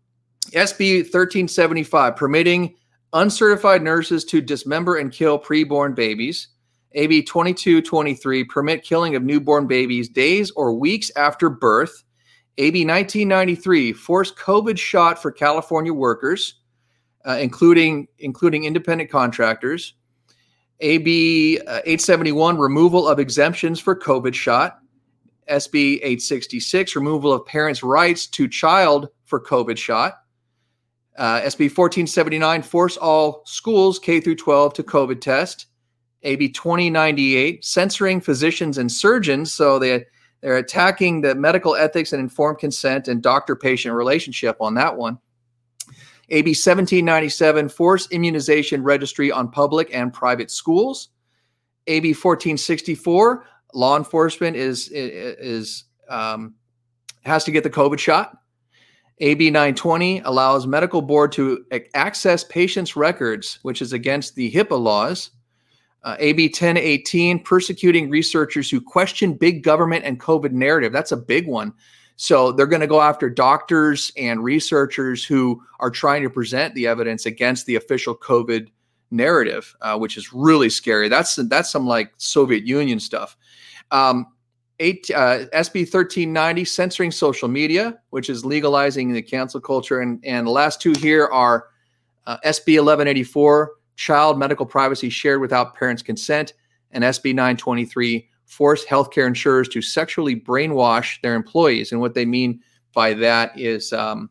SB 1375, permitting uncertified nurses to dismember and kill preborn babies. AB 2223, permit killing of newborn babies days or weeks after birth. AB 1993, force COVID shot for California workers, uh, including including independent contractors. AB uh, 871, removal of exemptions for COVID shot. SB 866, removal of parents' rights to child for COVID shot. Uh, SB 1479, force all schools K through 12 to COVID test. AB 2098, censoring physicians and surgeons. So they, they're attacking the medical ethics and informed consent and doctor patient relationship on that one. AB 1797, force immunization registry on public and private schools. AB 1464, law enforcement is is um, has to get the COVID shot. AB 920 allows medical board to access patients' records, which is against the HIPAA laws. Uh, AB 1018 persecuting researchers who question big government and COVID narrative. That's a big one. So they're going to go after doctors and researchers who are trying to present the evidence against the official COVID narrative, uh, which is really scary. That's that's some like Soviet Union stuff. Um, eight, uh, SB 1390 censoring social media, which is legalizing the cancel culture, and and the last two here are uh, SB 1184 child medical privacy shared without parents' consent, and SB 923 force healthcare insurers to sexually brainwash their employees. And what they mean by that is um,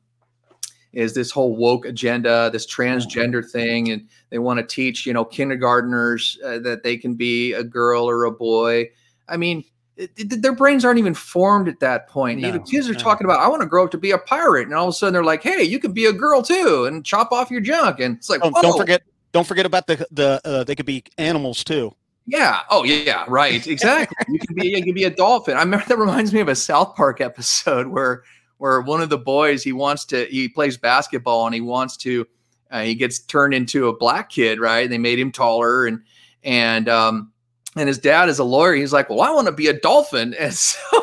is this whole woke agenda, this transgender thing, and they want to teach you know kindergartners uh, that they can be a girl or a boy. I mean, it, it- their brains aren't even formed at that point. No, the kids are no. talking about, I want to grow up to be a pirate, and all of a sudden they're like, Hey, you can be a girl too, and chop off your junk. And it's like, Don't, don't forget. Don't forget about the the. Uh, they could be animals too. Yeah. Oh, yeah. Right. Exactly. you can be. You can be a dolphin. I remember that reminds me of a South Park episode where where one of the boys he wants to he plays basketball and he wants to uh, he gets turned into a black kid. Right. They made him taller and and um and his dad is a lawyer. He's like, well, I want to be a dolphin, and so.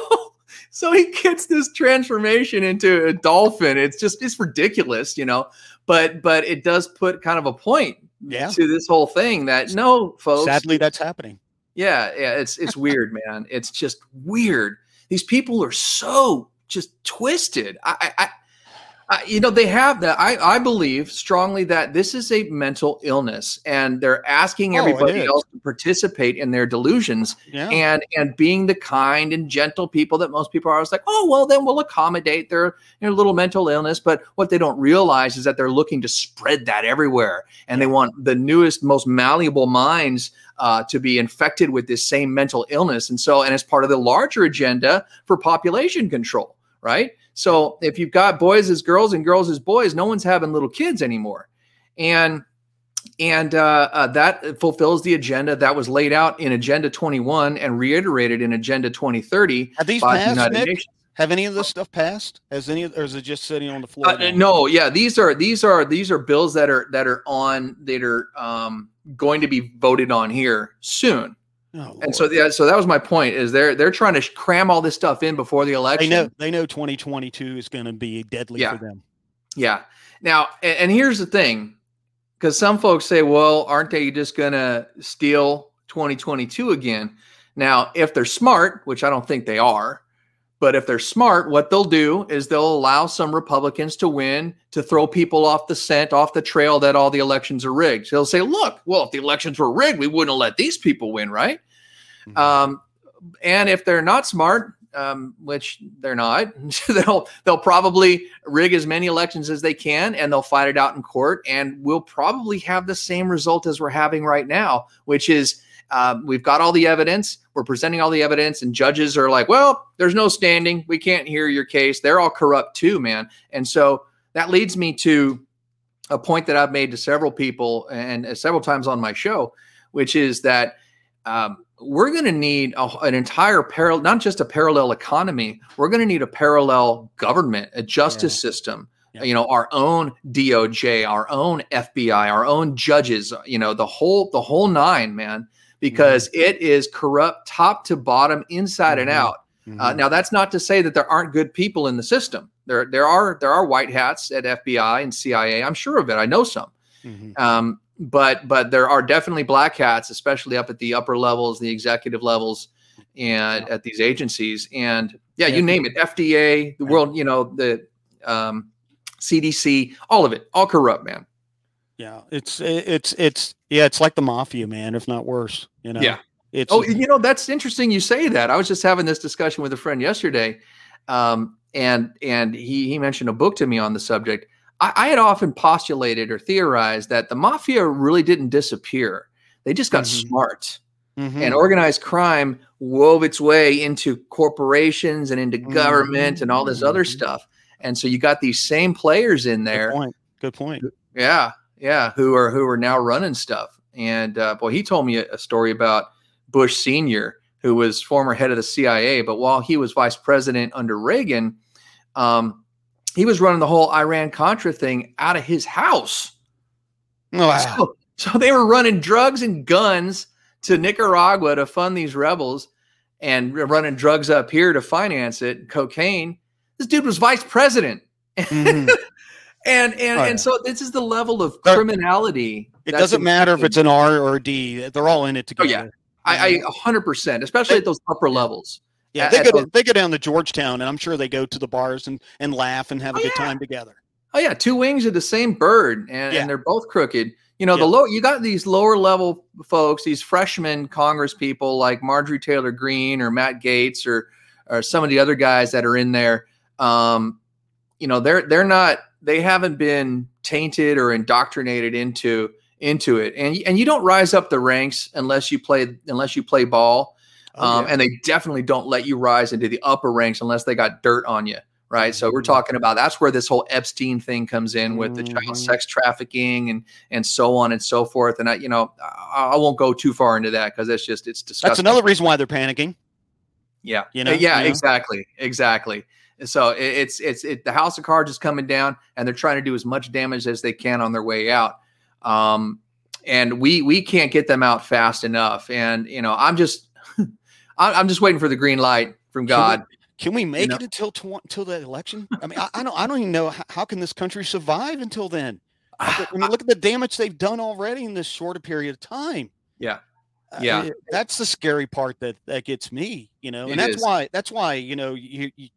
So he gets this transformation into a dolphin. It's just it's ridiculous, you know. But but it does put kind of a point Yeah. to this whole thing that no, folks, Sadly, that's happening. yeah, yeah, it's it's weird, man. It's just weird. These people are so just twisted. I, I, I, you know, they have that. I, I believe strongly that this is a mental illness, and they're asking Oh, everybody else to participate in their delusions Yeah. and and being the kind and gentle people that most people are. It's like, oh well, then we'll accommodate their their little mental illness. But what they don't realize is that they're looking to spread that everywhere, and they want the newest, most malleable minds uh, to be infected with this same mental illness. And so, and as part of the larger agenda for population control, right? So if you've got boys as girls and girls as boys, no one's having little kids anymore, and and uh, uh, that fulfills the agenda that was laid out in Agenda 21 and reiterated in Agenda 2030 Have these the passed, Nick? Nations. Have any of this stuff passed? Has any, or is it just sitting on the floor? Uh, no, yeah, these are these are these are bills that are that are on that are um, going to be voted on here soon. Oh, And so yeah, so that was my point. Is they're they're trying to cram all this stuff in before the election. they know they know 2022 is going to be deadly Yeah. for them. Yeah. Now, and, and here's the thing, because some folks say, well, aren't they just going to steal 2022 again? Now, if they're smart, which I don't think they are, but if they're smart, what they'll do is they'll allow some Republicans to win to throw people off the scent, off the trail that all the elections are rigged. So they'll say, look, well, if the elections were rigged, we wouldn't have let these people win, right? Mhm. Um, and if they're not smart, um, which they're not, they'll they'll probably rig as many elections as they can, and they'll fight it out in court, and we'll probably have the same result as we're having right now, which is um, we've got all the evidence, we're presenting all the evidence, and judges are like, well, there's no standing, we can't hear your case. They're all corrupt too, man, and so that leads me to a point that I've made to several people and uh, several times on my show, which is that um, we're going to need a, an entire parallel, not just a parallel economy. We're going to need a parallel government, a justice system. Yeah. You know, our own DOJ, our own FBI, our own judges. You know, the whole the whole nine, man, because it is corrupt top to bottom, inside and Mhm. out. Uh, Mhm. now, that's not to say that there aren't good people in the system. There, there are there are white hats at FBI and CIA. I'm sure of it. I know some. Mhm. Um, but but there are definitely black hats, especially up at the upper levels, the executive levels, and at these agencies. And yeah, Yeah. you name it, FDA, the world, you know, the um, CDC, all of it, all corrupt, man. Yeah, it's it's it's yeah, it's like the mafia, man, if not worse. You know. Yeah. It's Oh, you know, that's interesting. You say that. I was just having this discussion with a friend yesterday, um, and and he he mentioned a book to me on the subject. I, I had often postulated or theorized that the mafia really didn't disappear; they just got Mhm. smart. Mhm. and organized crime wove its way into corporations and into government and all this other Mhm. stuff. And so you got these same players in Good there, point. Good point. yeah, yeah, who are who are now running stuff. And uh, boy, he told me a, a story about Bush Senior, who was former head of the CIA, but while he was vice president under Reagan, um, he was running the whole Iran Contra thing out of his house. Wow. So, so they were running drugs and guns to Nicaragua to fund these rebels and running drugs up here to finance it, cocaine. This dude was vice president. Mhm. And and Oh, and so this is the level of criminality. It doesn't matter if it's an R or a D. They're all in it together. Oh, yeah. I, I 100%, especially at those upper levels. Yeah, they go, they go down to Georgetown, and I'm sure they go to the bars and, and laugh and have a Oh, good yeah. time together. Oh yeah, two wings of the same bird, and, Yeah. and they're both crooked. You know, Yeah. the low you got these lower level folks, these freshman Congress people like Marjorie Taylor Greene or Matt Gaetz or or some of the other guys that are in there. Um, you know, they're they're not they haven't been tainted or indoctrinated into into it, and and you don't rise up the ranks unless you play unless you play ball. Oh, um, yeah. and they definitely don't let you rise into the upper ranks unless they got dirt on you right so we're Mhm. talking about that's where this whole epstein thing comes in with the child sex trafficking and and so on and so forth and i you know i, I won't go too far into that because it's just it's disgusting That's another reason why they're panicking. yeah you know, yeah you know? exactly exactly so it's it's it, the house of cards is coming down and they're trying to do as much damage as they can on their way out um and we we can't get them out fast enough and you know i'm just I- i'm just waiting for the green light from Can we- god Can we make know? it until tw- until the election? I mean, I, I don't I don't even know how, how can this country survive until then. I mean, look at the damage they've done already in this shorter period of time. Yeah. Uh, Yeah. it- that's the scary part that that gets me. You know, It and that's is. why that's why you know you, you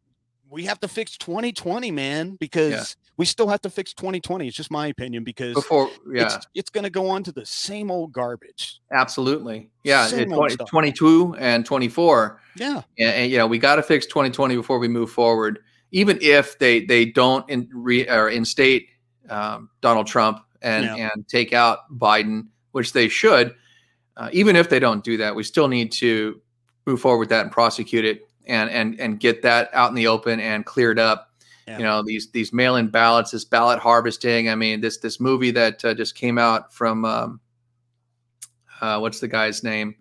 we have to fix 2020, man, because we still have to fix 2020. It's just my opinion because before yeah it's it's going to go on to the same old garbage. absolutely yeah it- 20, 22 and 24 Yeah. and, and you know we got to fix 2020 before we move forward even if they they don't in, re, or instate um, donald trump and Yeah. and take out biden which they should uh, even if they don't do that we still need to move forward with that and prosecute it and and and get that out in the open and cleared up Yeah. you know these these mail-in ballots this ballot harvesting i mean this this movie that uh, just came out from um, uh, what's the guy's name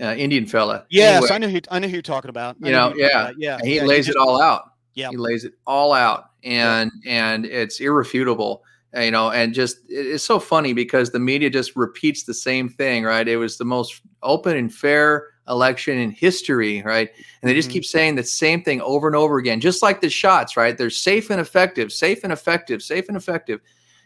uh, indian fella Yes, Anyway, I know who I know who you're talking about. I You know yeah. yeah. he yeah, lays just- it all out Yeah. he lays it all out and and it's irrefutable uh, you know, and just it's so funny because the media just repeats the same thing, right? It was the most open and fair election in history, right? And they just mm-hmm. keep saying the same thing over and over again, just like the shots, right? They're safe and effective, safe and effective, safe and effective.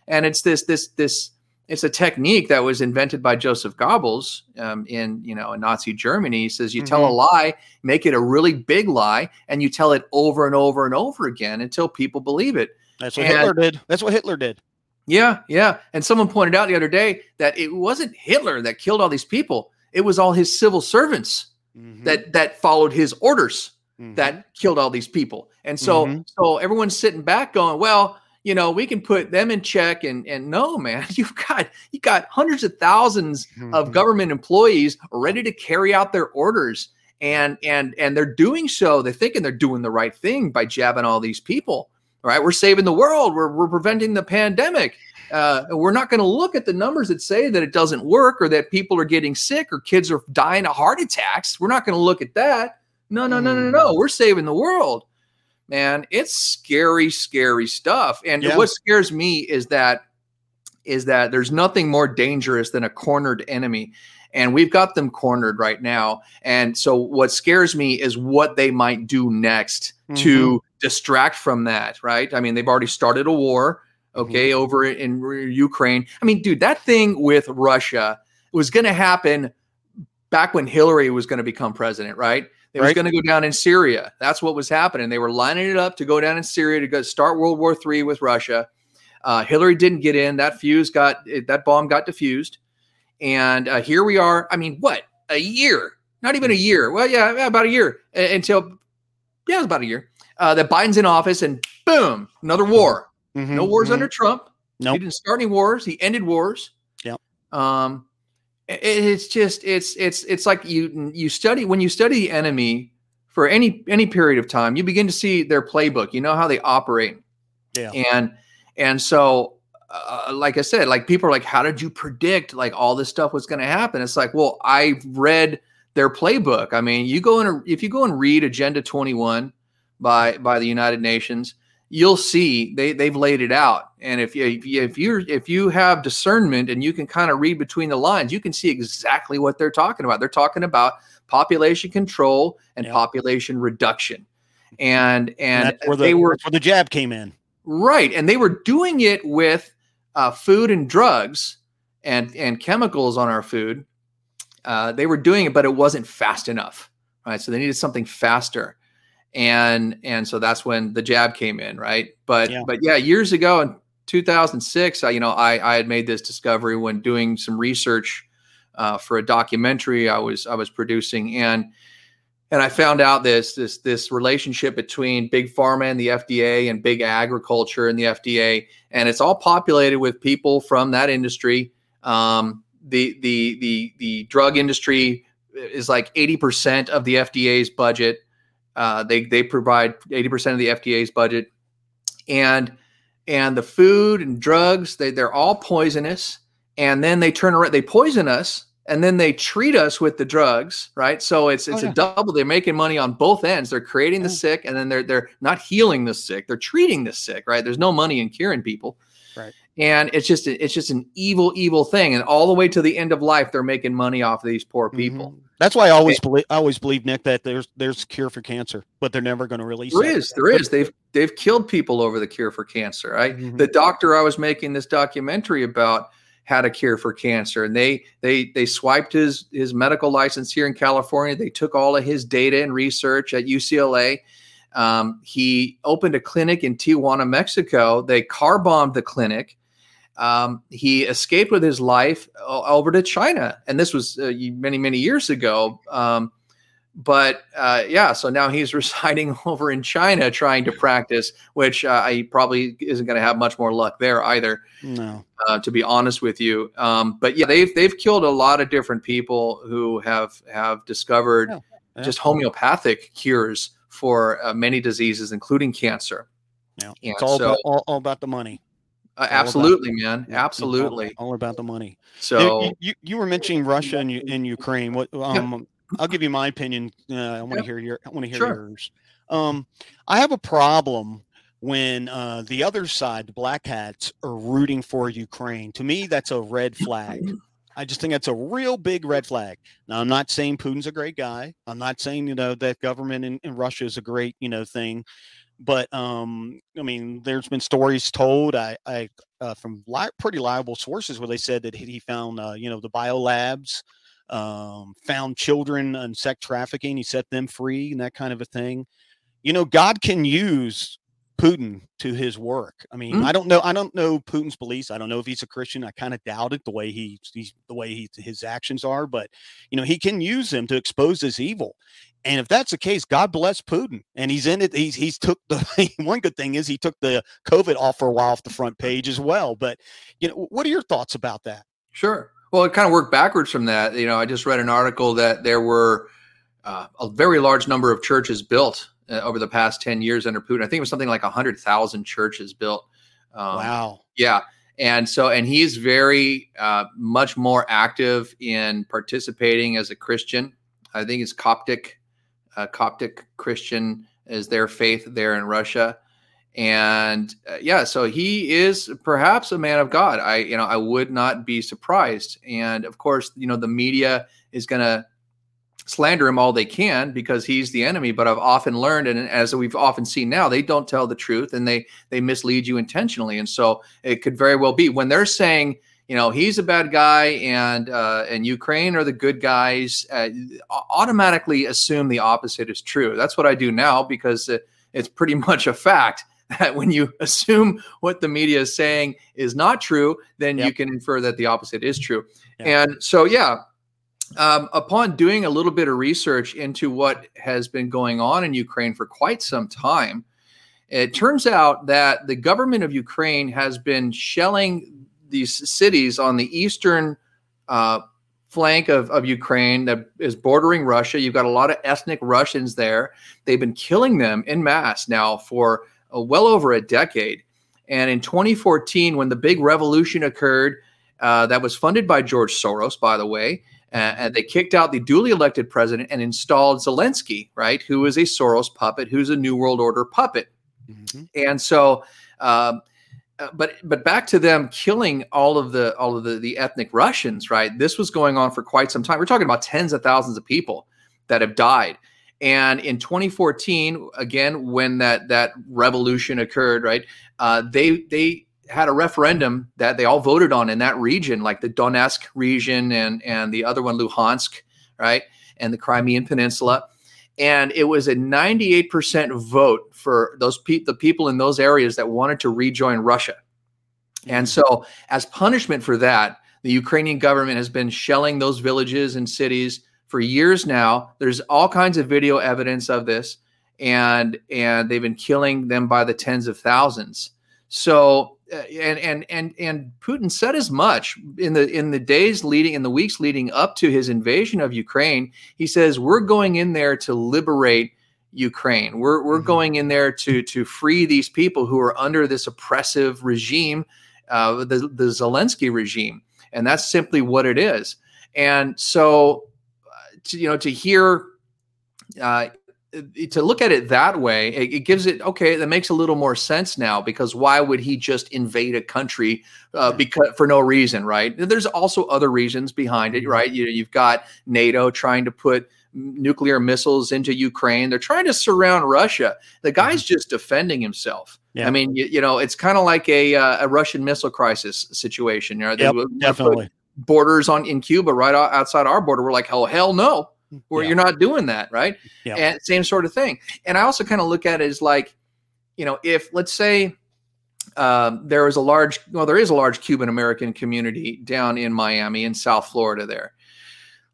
And it's this, this, this, it's a technique that was invented by Joseph Goebbels um, in, you know, in Nazi Germany. He says you mm-hmm. tell a mm-hmm. lie, make it a really big lie, and you tell it over and over and over again until people believe it. That's what and, Hitler did. That's what Hitler did. Yeah, yeah. And someone pointed out the other day that it wasn't Hitler that killed all these people. It was all his civil servants mm-hmm. that that followed his orders mm-hmm. that killed all these people. And so mm-hmm. so everyone's sitting back going, well, you know, we can put them in check and and no, man, you've got you got hundreds of 1000s of mm-hmm. government employees ready to carry out their orders. And and and they're doing so. They're thinking they're doing the right thing by jabbing all these people right? We're saving the world. We're, we're preventing the pandemic. Uh, we're not going to look at the numbers that say that it doesn't work or that people are getting sick or kids are dying of heart attacks. We're not going to look at that. No, no, no, no, no. Mm. We're saving the world. Man, it's scary, scary stuff. And yeah. what scares me is that is that there's nothing more dangerous than a cornered enemy and we've got them cornered right now. And so what scares me is what they might do next mm-hmm. to distract from that, right? I mean, they've already started a war, okay, mm-hmm. over in Ukraine. I mean, dude, that thing with Russia was going to happen back when Hillary was going to become president, right? It right. was going to go down in Syria. That's what was happening. They were lining it up to go down in Syria to go start World War III with Russia. Uh, Hillary didn't get in. That fuse got that bomb got diffused, and uh, here we are. I mean, what a year? Not even a year. Well, yeah, about a year until yeah, it was about a year uh, that Biden's in office, and boom, another war. Mm-hmm, no wars mm-hmm. under Trump. No, nope. he didn't start any wars. He ended wars. Yeah. Um, it, it's just it's it's it's like you you study when you study the enemy for any any period of time, you begin to see their playbook. You know how they operate. Yeah. And and so uh, like I said, like people are like, how did you predict like all this stuff was going to happen? It's like, well, I read their playbook. I mean, you go in if you go and read Agenda 21, by by the United Nations, you'll see they they've laid it out. And if you if you if you have discernment and you can kind of read between the lines, you can see exactly what they're talking about. They're talking about population control and yep. population reduction. And and, and the, they were where the jab came in. Right, and they were doing it with uh, food and drugs and and chemicals on our food. Uh, they were doing it, but it wasn't fast enough. Right, so they needed something faster and and so that's when the jab came in right? But yeah. but yeah years ago in 2006 I, you know I, I had made this discovery when doing some research uh, for a documentary i was i was producing. And and i found out this this this relationship between big pharma and the fda and big agriculture and the fda and it's all populated with people from that industry. Um, the the the the drug industry is like 80% of the fda's budget uh, they they provide 80% of the FDA's budget, and and the food and drugs they they're all poisonous. And then they turn around, they poison us, and then they treat us with the drugs, right? So it's it's oh, yeah. a double. They're making money on both ends. They're creating the sick, and then they're they're not healing the sick. They're treating the sick, right? There's no money in curing people. Right and it's just it's just an evil evil thing. And all the way to the end of life they're making money off of these poor mm-hmm. people. Mm-hmm. that's why i always it, believe i always believe nick that there's there's cure for cancer but they're never going to release there is there is. They've they've killed people over the cure for cancer. Right mm-hmm. the doctor i was making this documentary about had a cure for cancer and they they they swiped his his medical license here in california. They took all of his data and research at ucla um, he opened a clinic in tijuana mexico. They car bombed the clinic um, he escaped with his life over to China, and this was uh, many many years ago. Um, but uh, yeah, so now he's residing over in China trying to practice, which uh, he probably isn't going to have much more luck there either. No, uh, to be honest with you. Um, but yeah, they've they've killed a lot of different people who have have discovered yeah. just homeopathic cures for uh, many diseases, including cancer. Yeah, it's all, so, about, all, all about the money. Uh, absolutely, about, man. Absolutely. All, about the money. So you, you, you were mentioning Russia and, in Ukraine. What um, yeah. I'll give you my opinion. Uh, I want to hear your I want to hear sure. yours. Um, I have a problem when uh, the other side, the black hats, are rooting for Ukraine. To me, that's a red flag. I just think that's a real big red flag. Now, I'm not saying Putin's a great guy. I'm not saying you know that government in, in Russia is a great you know thing, but um, I mean, there's been stories told I, I uh, from li- pretty reliable sources where they said that he found uh, you know the biolabs, um, found children and sex trafficking. He set them free and that kind of a thing. You know, God can use Putin to his work. I mean, mm-hmm. I don't know. I don't know Putin's beliefs. I don't know if he's a Christian. I kind of doubt it the way he, he's the way he, his actions are. But you know, he can use them to expose his evil. And if that's the case, God bless Putin. And he's in it. He's he's took the one good thing is he took the COVID off for a while off the front page as well. But you know, what are your thoughts about that? Sure. Well, it kind of worked backwards from that. You know, I just read an article that there were uh, a very large number of churches built uh, over the past 10 years under Putin. I think it was something like 100,000 churches built. Um, wow. Yeah. And so, and he's very uh, much more active in participating as a Christian. I think it's Coptic, uh, Coptic Christian is their faith there in Russia. And uh, yeah, so he is perhaps a man of God. I, you know, I would not be surprised. And of course, you know, the media is going to slander him all they can because he's the enemy but i've often learned and as we've often seen now they don't tell the truth and they they mislead you intentionally and so it could very well be when they're saying you know he's a bad guy and uh, and ukraine are the good guys uh, automatically assume the opposite is true that's what i do now because it, it's pretty much a fact that when you assume what the media is saying is not true then yep. you can infer that the opposite is true yep. and so yeah um, upon doing a little bit of research into what has been going on in Ukraine for quite some time, it turns out that the government of Ukraine has been shelling these cities on the eastern uh, flank of, of Ukraine that is bordering Russia. You've got a lot of ethnic Russians there. They've been killing them in mass now for uh, well over a decade. And in 2014, when the big revolution occurred, uh, that was funded by George Soros, by the way, and they kicked out the duly elected president and installed Zelensky, right, who is a Soros puppet, who's a New World Order puppet. Mm-hmm. And so, um, uh, but but back to them killing all of the all of the, the ethnic Russians, right? This was going on for quite some time. We're talking about tens of thousands of people that have died. And in 2014, again, when that that revolution occurred, right, uh, they they had a referendum that they all voted on in that region, like the Donetsk region and and the other one, Luhansk, right, and the Crimean Peninsula, and it was a 98% vote for those pe- the people in those areas that wanted to rejoin Russia. And so, as punishment for that, the Ukrainian government has been shelling those villages and cities for years now. There's all kinds of video evidence of this, and and they've been killing them by the tens of thousands. So and and and and Putin said as much in the in the days leading in the weeks leading up to his invasion of Ukraine. He says we're going in there to liberate Ukraine. We're we're mm-hmm. going in there to to free these people who are under this oppressive regime, uh, the the Zelensky regime, and that's simply what it is. And so, uh, to, you know, to hear uh, to look at it that way, it, gives it okay. That makes a little more sense now because why would he just invade a country uh, because for no reason, right? There's also other reasons behind it, mm-hmm. right? You know, you've got NATO trying to put nuclear missiles into Ukraine. They're trying to surround Russia. The guy's mm-hmm. just defending himself. Yeah. I mean, you, you know, it's kind of like a uh, a Russian missile crisis situation. You know, yep, definitely borders on in Cuba right outside our border. We're like, oh hell no where yeah. you're not doing that, right? Yeah. And same sort of thing. And I also kind of look at it as like, you know, if let's say um, there is a large, well, there is a large Cuban American community down in Miami in South Florida there.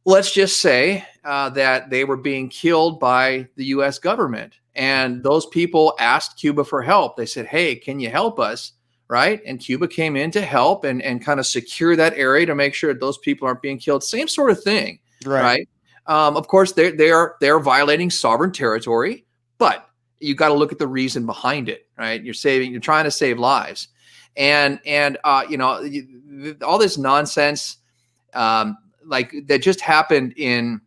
Let's just say uh, that they were being killed by the US government. And those people asked Cuba for help. They said, Hey, can you help us? Right. And Cuba came in to help and, and kind of secure that area to make sure that those people aren't being killed. Same sort of thing. Right. right? Um, of course, they they are they are violating sovereign territory, but you got to look at the reason behind it, right? You're saving, you're trying to save lives, and and uh, you know all this nonsense, um, like that just happened in,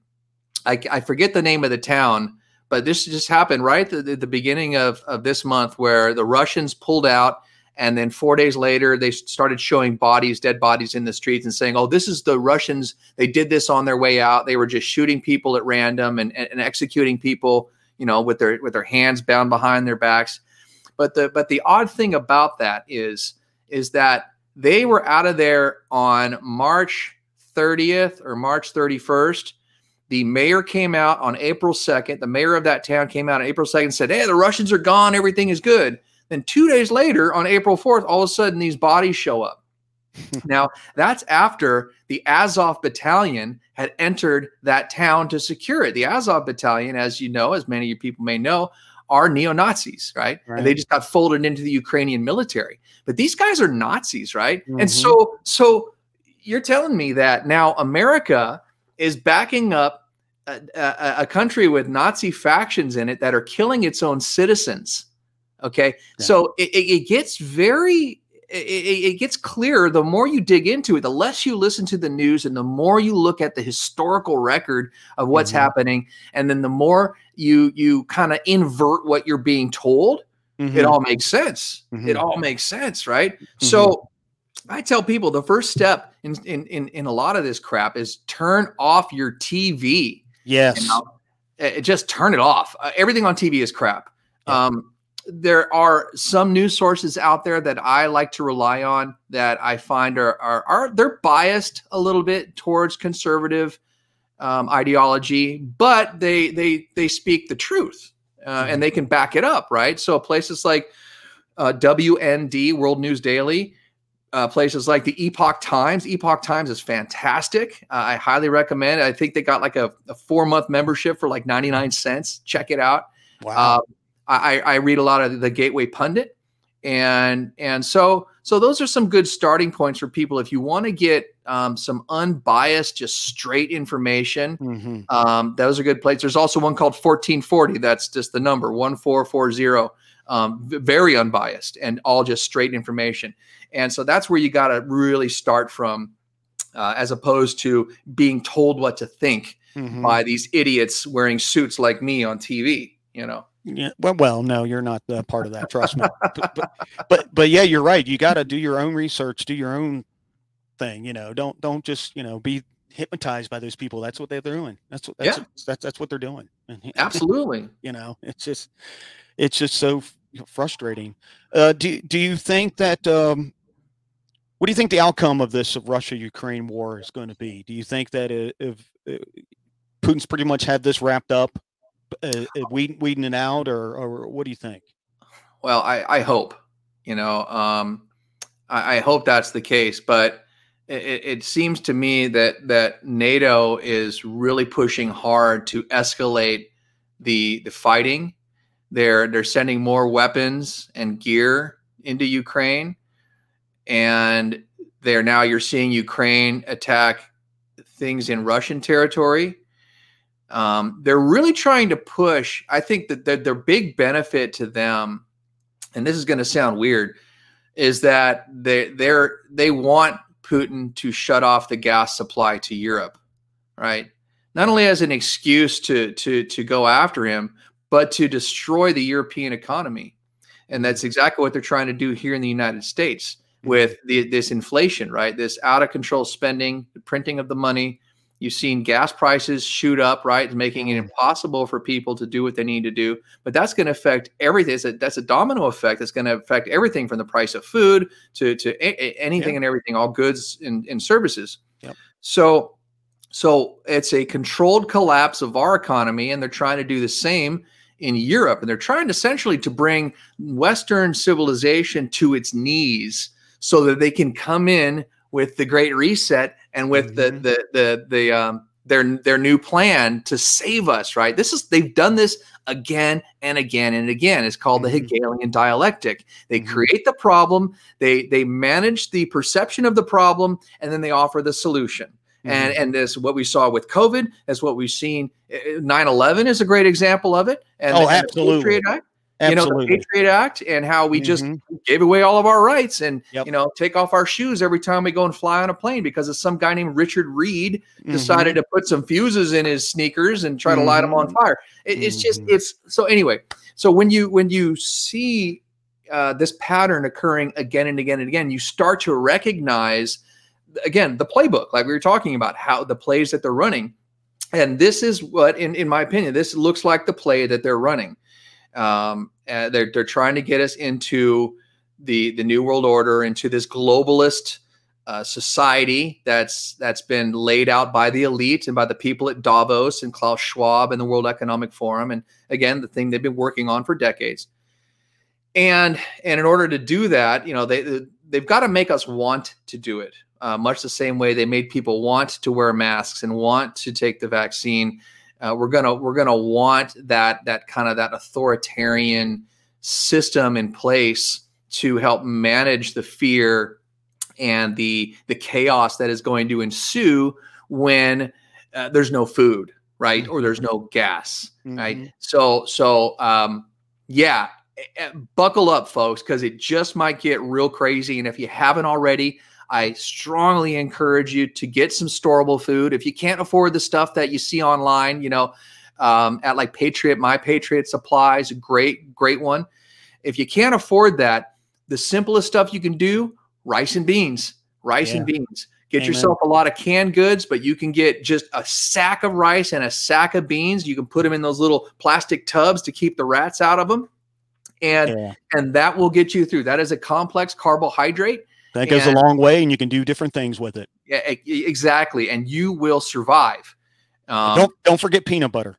I, I forget the name of the town, but this just happened right at the, the beginning of, of this month where the Russians pulled out and then four days later, they started showing bodies, dead bodies in the streets and saying, oh, this is the Russians. They did this on their way out. They were just shooting people at random and, and, and executing people, you know, with their with their hands bound behind their backs. But the but the odd thing about that is is that they were out of there on March 30th or March 31st. The mayor came out on April 2nd. The mayor of that town came out on April 2nd and said, Hey, the Russians are gone. Everything is good. Then two days later, on April 4th, all of a sudden these bodies show up. now, that's after the Azov battalion had entered that town to secure it. The Azov battalion, as you know, as many of you people may know, are neo Nazis, right? right? And they just got folded into the Ukrainian military. But these guys are Nazis, right? Mm-hmm. And so, so you're telling me that now America is backing up a, a, a country with Nazi factions in it that are killing its own citizens Okay. Yeah. So it, it, gets very, it, it, gets clearer the more you dig into it, the less you listen to the news and the more you look at the historical record of what's mm-hmm. happening. And then the more you, you kind of invert what you're being told, mm-hmm. it all makes sense. Mm-hmm. It all makes sense. Right. Mm-hmm. So I tell people the first step in, in, in, in, a lot of this crap is turn off your TV. Yes. You know? just turn it off. Uh, everything on TV is crap. Yeah. Um, there are some news sources out there that I like to rely on that I find are are, are they're biased a little bit towards conservative um, ideology, but they they they speak the truth uh, and they can back it up, right? So places like uh, WND World News Daily, uh, places like the Epoch Times. Epoch Times is fantastic. Uh, I highly recommend. It. I think they got like a, a four month membership for like ninety nine cents. Check it out. Wow. I, I read a lot of the Gateway Pundit, and and so so those are some good starting points for people if you want to get um, some unbiased, just straight information. Mm-hmm. Um, those are good places. There's also one called 1440. That's just the number 1440. Um, very unbiased and all just straight information. And so that's where you got to really start from, uh, as opposed to being told what to think mm-hmm. by these idiots wearing suits like me on TV. You know. Yeah. Well, well, no, you're not uh, part of that. Trust me. but, but, but, but yeah, you're right. You got to do your own research, do your own thing. You know, don't don't just you know be hypnotized by those people. That's what they're doing. That's what that's yeah. that's that's what they're doing. Absolutely. you know, it's just it's just so frustrating. Uh, do do you think that? Um, what do you think the outcome of this Russia Ukraine war is going to be? Do you think that if, if Putin's pretty much had this wrapped up uh, uh, weeding, weeding it out, or, or what do you think? Well, I, I hope, you know, um, I, I hope that's the case, but it, it, seems to me that that NATO is really pushing hard to escalate the the fighting. They're they're sending more weapons and gear into Ukraine, and they're now you're seeing Ukraine attack things in Russian territory um, they're really trying to push. I think that the, their big benefit to them, and this is going to sound weird, is that they they're they want Putin to shut off the gas supply to Europe, right? Not only as an excuse to to to go after him, but to destroy the European economy, and that's exactly what they're trying to do here in the United States with the, this inflation, right? This out of control spending, the printing of the money, You've seen gas prices shoot up, right, making it impossible for people to do what they need to do. But that's going to affect everything. That's a, that's a domino effect. That's going to affect everything from the price of food to to a- anything and everything, all goods and, and services. Yep. So, so it's a controlled collapse of our economy, and they're trying to do the same in Europe, and they're trying essentially to bring Western civilization to its knees so that they can come in with the Great Reset and with mm-hmm. the the the the um their their new plan to save us. Right? This is they've done this again and again and again. It's called mm-hmm. the Hegelian dialectic. They mm-hmm. create the problem, they they manage the perception of the problem, and then they offer the solution. And mm-hmm. and this what we saw with COVID, is what we've seen. 9-11 is a great example of it. And, oh, absolutely. You know the Patriot Act and how we just Mhm. gave away all of our rights and Yep. you know take off our shoes every time we go and fly on a plane because of some guy named Richard Reid Mhm. decided to put some fuses in his sneakers and try to light them on Mhm. fire. It, it's just Mhm. it's so anyway. So when you when you see uh, this pattern occurring again and again and again, you start to recognize again the playbook, like we were talking about, how the plays that they're running. And this is what, in, in my opinion, this looks like the play that they're running. Um, they're they're trying to get us into the the new world order, into this globalist uh, society that's that's been laid out by the elite and by the people at Davos and Klaus Schwab and the World Economic Forum, and again the thing they've been working on for decades. And and in order to do that, you know they they've got to make us want to do it, uh, much the same way they made people want to wear masks and want to take the vaccine. Uh, we're gonna we're gonna want that that kind of that authoritarian system in place to help manage the fear and the the chaos that is going to ensue when uh, there's no food, right, or there's no gas, right. Mhm. So so um, yeah, eh, eh, buckle up, folks, because it just might get real crazy. And if you haven't already, I strongly encourage you to get some storable food. If you can't afford the stuff that you see online, you know, um, at like Patriot, My Patriot Supplies, a great, great one. If you can't afford that, the simplest stuff you can do rice and beans, rice and beans. Get Amen. yourself a lot of canned goods, but you can get just a sack of rice and a sack of beans. You can put them in those little plastic tubs to keep the rats out of them. And Yeah. and that will get you through. That is a complex carbohydrate. That goes and- a long way, and you can do different things with it. Yeah, exactly. And you will survive. Um, don't don't forget peanut butter.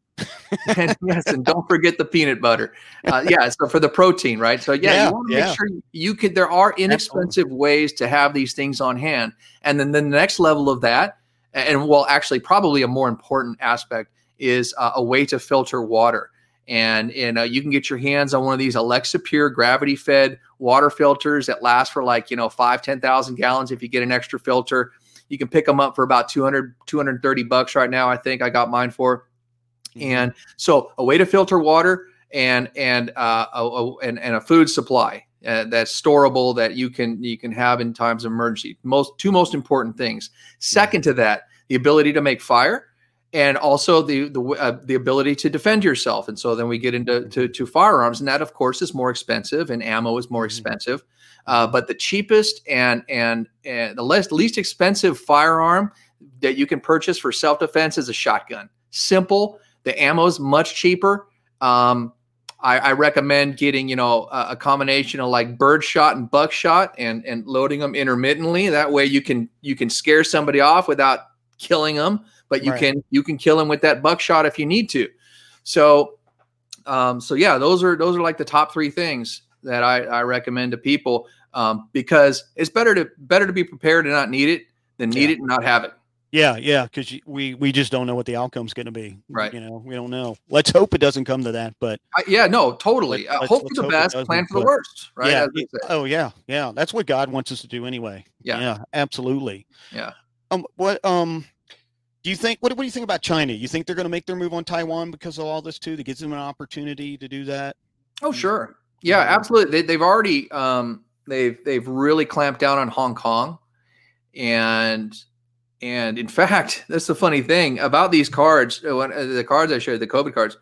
and yes, and don't forget the peanut butter. Uh, yeah, so for the protein, right? So yeah, Yeah, you want to yeah. make sure you could. There are inexpensive ways to have these things on hand, and then the next level of that, and well, actually, probably a more important aspect is uh, a way to filter water. And and uh, you can get your hands on one of these Alexapure gravity fed water filters that last for like you know five ten thousand gallons if you get an extra filter. You can pick them up for about 200 230 bucks right now. I think I got mine for. Mm-hmm. And so a way to filter water and and uh, a, a- and, and a food supply uh, that's storable that you can you can have in times of emergency. Most two most important things. Second to that, the ability to make fire, and also the the uh, the ability to defend yourself. And so then we get into to, to firearms, and that of course is more expensive, and ammo is more Mhm. expensive. Uh, but the cheapest and and and the least least expensive firearm that you can purchase for self defense is a shotgun. Simple. The ammo is much cheaper. Um, I, I recommend getting you know a, a combination of like birdshot and buckshot and and loading them intermittently. That way you can you can scare somebody off without killing them, but you Right. can you can kill him with that buckshot if you need to. So um, so yeah, those are those are like the top three things that I, I recommend to people um, because it's better to better to be prepared and not need it than need Yeah. it and not have it. Yeah, yeah, because we we just don't know what the outcome's going to be. Right. You know, we don't know. Let's hope it doesn't come to that. But I, yeah, no, totally. Let's- Uh, hope for the hope best, plan for the worst, right? yeah, it- oh yeah, yeah. That's what God wants us to do anyway. Yeah. yeah, absolutely. Yeah. Um. What um. Do you think what, what do you think about China? You think they're going to make their move on Taiwan because of all this too? That gives them an opportunity to do that. Oh, sure. Yeah, absolutely. They, they've already um, they've they've really clamped down on Hong Kong, and and in fact, that's the funny thing about these cards. uh, When, uh, the cards I showed, the COVID cards,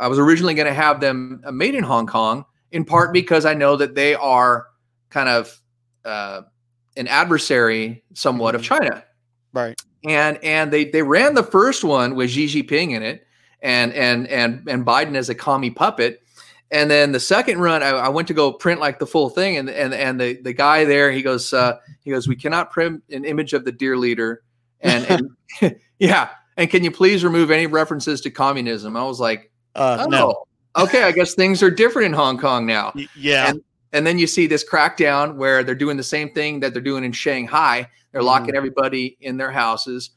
I was originally going to have them uh, made in Hong Kong, in part because I know that they are kind of uh, an adversary, somewhat of Mhm. China. Right. And and they they ran the first one with Xi Jinping in it, and and and and Biden as a commie puppet. And then the second run, I, I went to go print like the full thing, and and and the the guy there, he goes, uh, he goes, we cannot print an image of the dear leader, and, and yeah, and can you please remove any references to communism? I was like, Uh. oh, No. okay, I guess things are different in Hong Kong now. Y- Yeah. And- And then you see this crackdown where they're doing the same thing that they're doing in Shanghai. They're locking everybody in their houses.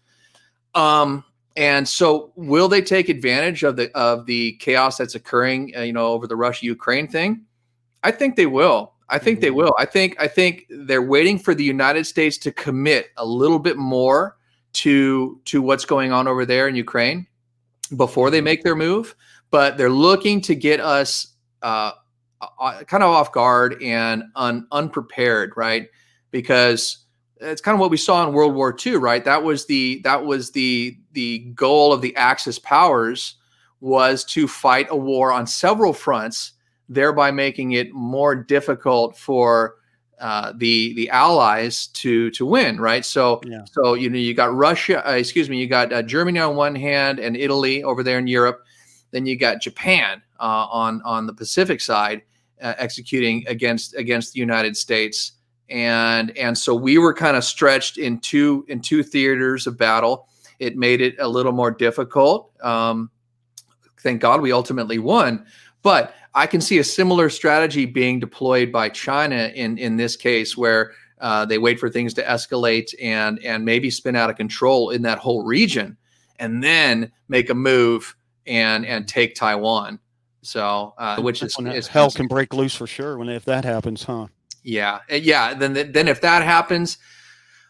Um, and so, will they take advantage of the of the chaos that's occurring? Uh, you know, over the Russia Ukraine thing. I think they will. I think they Mhm. will. I think I think they're waiting for the United States to commit a little bit more to to what's going on over there in Ukraine before they make their move. But they're looking to get us uh, uh, kind of off guard and un, unprepared, right? Because it's kind of what we saw in World War II, right? That was the that was the the goal of the Axis powers was to fight a war on several fronts, thereby making it more difficult for uh, the the allies to to win, right? So yeah. so you know you got Russia, uh, excuse me, you got uh, Germany on one hand and Italy over there in Europe, then you got Japan uh, on on the Pacific side uh, executing against against the United States, and and so we were kind of stretched in two in two theaters of battle. It made it a little more difficult. Um, thank God we ultimately won, but I can see a similar strategy being deployed by China in in this case, where uh, they wait for things to escalate and and maybe spin out of control in that whole region, and then make a move and and take Taiwan. So, uh, which is, is hell can break loose for sure when if that happens, huh? Yeah, yeah. Then then if that happens,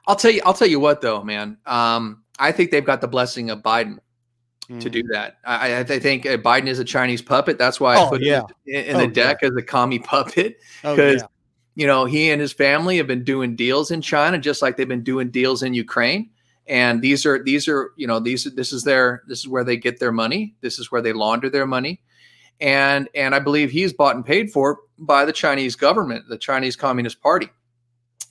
I'll tell you. I'll tell you what though, man. Um, I think they've got the blessing of Biden to do mm. that. I, I think uh, Biden is a Chinese puppet. That's why I oh, put yeah. in, in oh, the deck yeah. as a commie puppet because oh, yeah. you know he and his family have been doing deals in China just like they've been doing deals in Ukraine. And these are these are you know these this is their this is where they get their money. This is where they launder their money. And and I believe he's bought and paid for by the Chinese government, the Chinese Communist Party.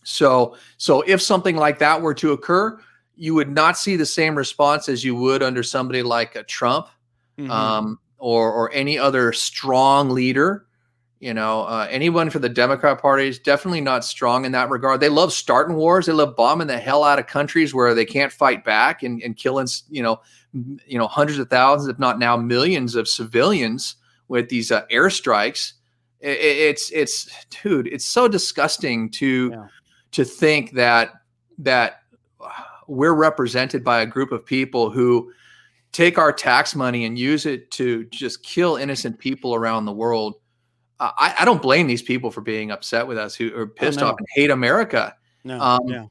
So so if something like that were to occur, you would not see the same response as you would under somebody like a Trump mm-hmm. um, or or any other strong leader. You know, uh, anyone for the Democrat Party is definitely not strong in that regard. They love starting wars. They love bombing the hell out of countries where they can't fight back and, and killing, you know, you know, hundreds of thousands, if not now millions of civilians with these uh, airstrikes. It, it's it's dude, it's so disgusting to yeah. to think that that we're represented by a group of people who take our tax money and use it to just kill innocent people around the world. Uh, I, I, don't blame these people for being upset with us who are oh, pissed oh, no. off and hate America. No, um, yeah.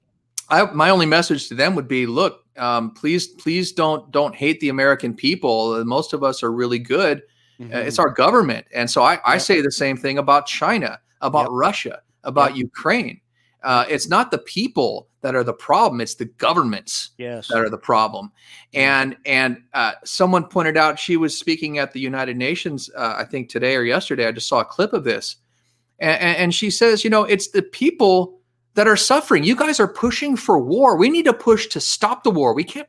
I, my only message to them would be, look, um, please, please don't don't hate the American people. Most of us are really good. Mm-hmm. Uh, it's our government, and so I, I say the same thing about China, about yep. Russia, about yep. Ukraine. Uh, it's not the people that are the problem; it's the governments yes. that are the problem. And and uh, someone pointed out she was speaking at the United Nations, uh, I think today or yesterday. I just saw a clip of this, and, and she says, you know, it's the people that are suffering. You guys are pushing for war. We need to push to stop the war. We can't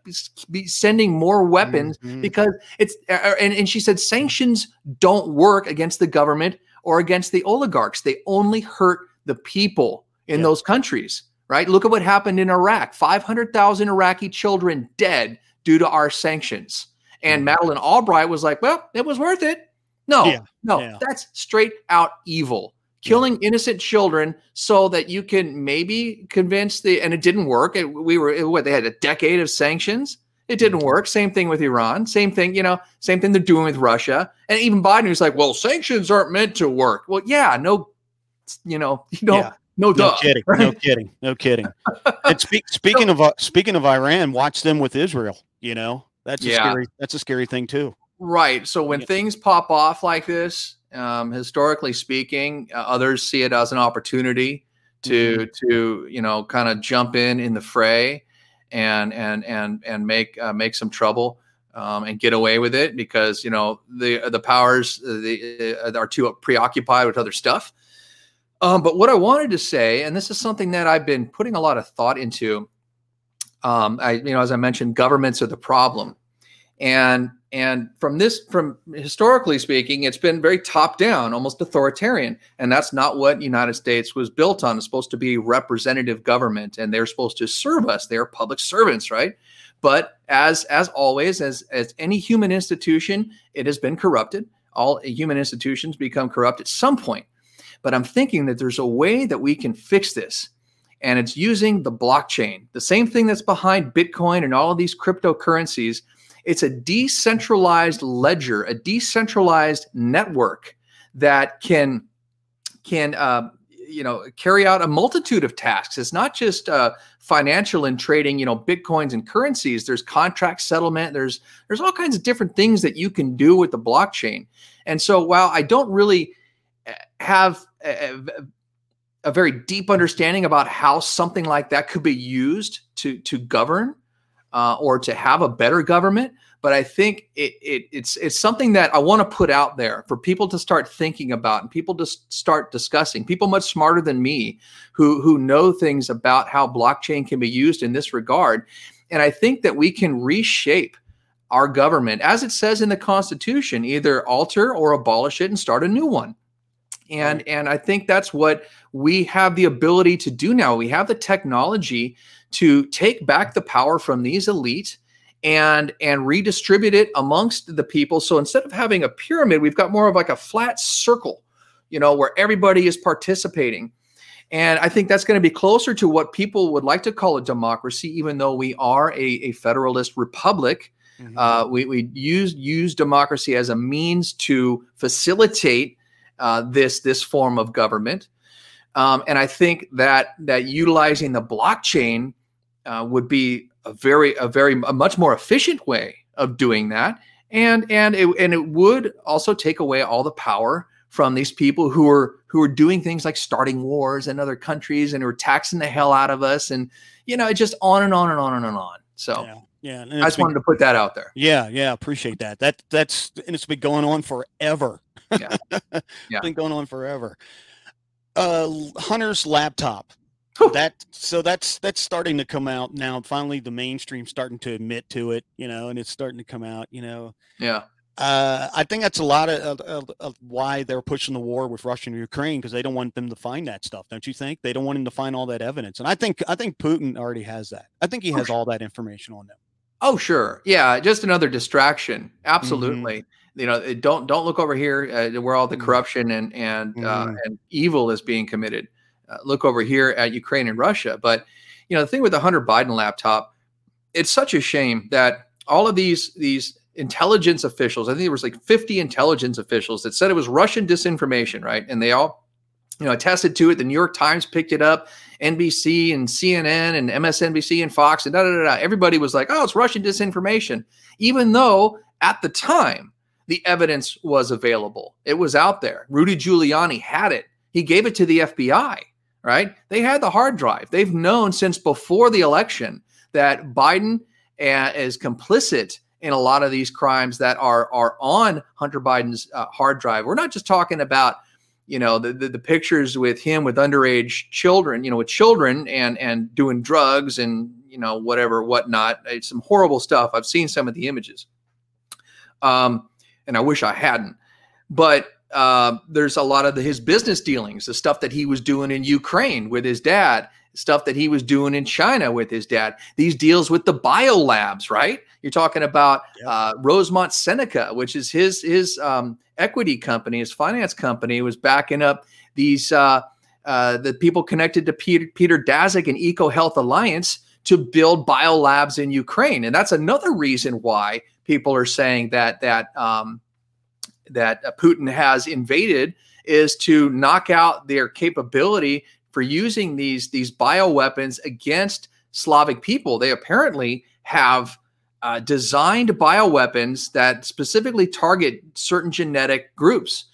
be sending more weapons mm-hmm. because it's. Uh, uh, and, and she said sanctions don't work against the government or against the oligarchs. They only hurt the people in yeah. those countries, right? Look at what happened in Iraq 500,000 Iraqi children dead due to our sanctions. And mm-hmm. Madeleine Albright was like, well, it was worth it. No, yeah. no, yeah. that's straight out evil. Killing innocent children so that you can maybe convince the, and it didn't work. It, we were, it, what, they had a decade of sanctions. It didn't mm-hmm. work. Same thing with Iran. Same thing, you know, same thing they're doing with Russia. And even Biden was like, well, sanctions aren't meant to work. Well, yeah, no, you know, you don't, yeah. No, no kidding. Right? No kidding. No kidding. and speak, speaking so, of uh, speaking of Iran, watch them with Israel. You know that's yeah. scary. That's a scary thing too. Right. So when yeah. things pop off like this, um, historically speaking, uh, others see it as an opportunity to mm-hmm. to you know kind of jump in in the fray and and and and make uh, make some trouble. Um, and get away with it because you know the the powers uh, the, uh, are too preoccupied with other stuff. Um, but what I wanted to say, and this is something that I've been putting a lot of thought into. Um, I, you know, as I mentioned, governments are the problem, and and from this, from historically speaking, it's been very top down, almost authoritarian, and that's not what United States was built on. It's supposed to be representative government, and they're supposed to serve us. They are public servants, right? But as as always, as as any human institution, it has been corrupted. All human institutions become corrupt at some point. But I'm thinking that there's a way that we can fix this. And it's using the blockchain, the same thing that's behind Bitcoin and all of these cryptocurrencies. It's a decentralized ledger, a decentralized network that can can uh, you know carry out a multitude of tasks. It's not just uh, financial and trading, you know, bitcoins and currencies. There's contract settlement. There's there's all kinds of different things that you can do with the blockchain. And so while I don't really eh, have a, a, very deep understanding about how something like that could be used to to govern uh, or to have a better government. But I think it, it, it's it's something that I want to put out there for people to start thinking about and people to start discussing. People much smarter than me who who know things about how blockchain can be used in this regard. And I think that we can reshape our government, as it says in the Constitution, either alter or abolish it and start a new one. And and I think that's what we have the ability to do now. We have the technology to take back the power from these elite and and redistribute it amongst the people. So instead of having a pyramid, we've got more of like a flat circle, you know, where everybody is participating. And I think that's going to be closer to what people would like to call a democracy, even though we are a, a federalist republic. Mm-hmm. Uh, we we use use democracy as a means to facilitate uh, this this form of government. Um, and I think that that utilizing the blockchain uh, would be a very a very a much more efficient way of doing that, and and it, and it would also take away all the power from these people who are who are doing things like starting wars in other countries and who are taxing the hell out of us, and you know, just on and on and on and on. So. Yeah. Yeah, I just been, wanted to put that out there. Yeah, yeah, appreciate that. That that's and it's been going on forever. Yeah, yeah. been going on forever. Uh, Hunter's laptop. that so that's that's starting to come out now. Finally, the mainstream starting to admit to it, you know, and it's starting to come out, you know. Yeah. Uh, I think that's a lot of, of, of, why they're pushing the war with Russia and Ukraine because they don't want them to find that stuff, don't you think? They don't want him to find all that evidence, and I think I think Putin already has that. I think he has all that information on them. Oh, sure. Yeah, just another distraction. Mm-hmm. Absolutely. Mm-hmm. You know, don't don't look over here uh, where all the mm-hmm. corruption and and uh, mm-hmm. uh, and evil is being committed. Uh, look over here at Ukraine and Russia. But you know, the thing with the Hunter Biden laptop, it's such a shame that all of these these intelligence officials, I think there was like 50 intelligence officials that said it was Russian disinformation, right? And they all you know attested to it. The New York Times picked it up. NBC and CNN and MSNBC and Fox and da da da. da. Everybody was like, "Oh, it's Russian disinformation," even though at the time the evidence was available. It was out there. Rudy Giuliani had it. He gave it to the FBI. Right? They had the hard drive. They've known since before the election that Biden uh, is complicit in a lot of these crimes that are are on Hunter Biden's uh, hard drive. We're not just talking about you know the, the, the pictures with him with underage children you know with children and and doing drugs and you know whatever whatnot it's some horrible stuff i've seen some of the images um and i wish i hadn't but uh, there's a lot of the, his business dealings the stuff that he was doing in ukraine with his dad stuff that he was doing in china with his dad these deals with the biolabs right you're talking about yep. uh, rosemont seneca which is his his um, equity company, his finance company, was backing up these uh, uh, the people connected to Peter, Peter Daszak and Eco Health Alliance to build biolabs in Ukraine, and that's another reason why people are saying that that um, that uh, Putin has invaded is to knock out their capability for using these these bioweapons against Slavic people. They apparently have uh, designed bioweapons that specifically target certain genetic groups.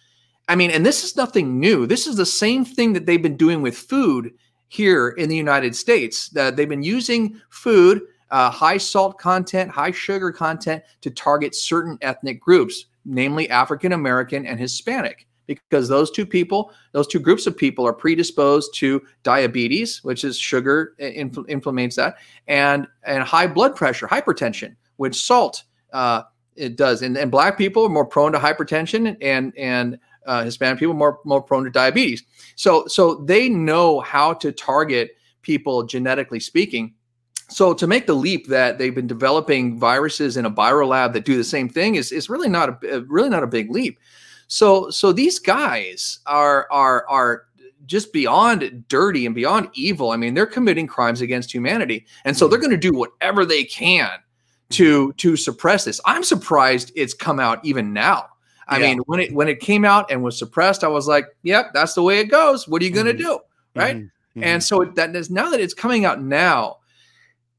I mean, and this is nothing new. This is the same thing that they've been doing with food here in the United States. Uh, they've been using food, uh, high salt content, high sugar content, to target certain ethnic groups, namely African American and Hispanic because those two people, those two groups of people are predisposed to diabetes, which is sugar infl- inflames that, and and high blood pressure, hypertension, which salt uh, it does. And, and black people are more prone to hypertension, and and uh, Hispanic people more more prone to diabetes. So so they know how to target people genetically speaking. So to make the leap that they've been developing viruses in a viral lab that do the same thing is, is really not a really not a big leap. So so these guys are are are just beyond dirty and beyond evil. I mean, they're committing crimes against humanity. And so they're mm-hmm. going to do whatever they can to mm-hmm. to suppress this. I'm surprised it's come out even now. I yeah. mean, when it when it came out and was suppressed, I was like, "Yep, that's the way it goes. What are you going to mm-hmm. do?" Right? Mm-hmm. And so that is now that it's coming out now.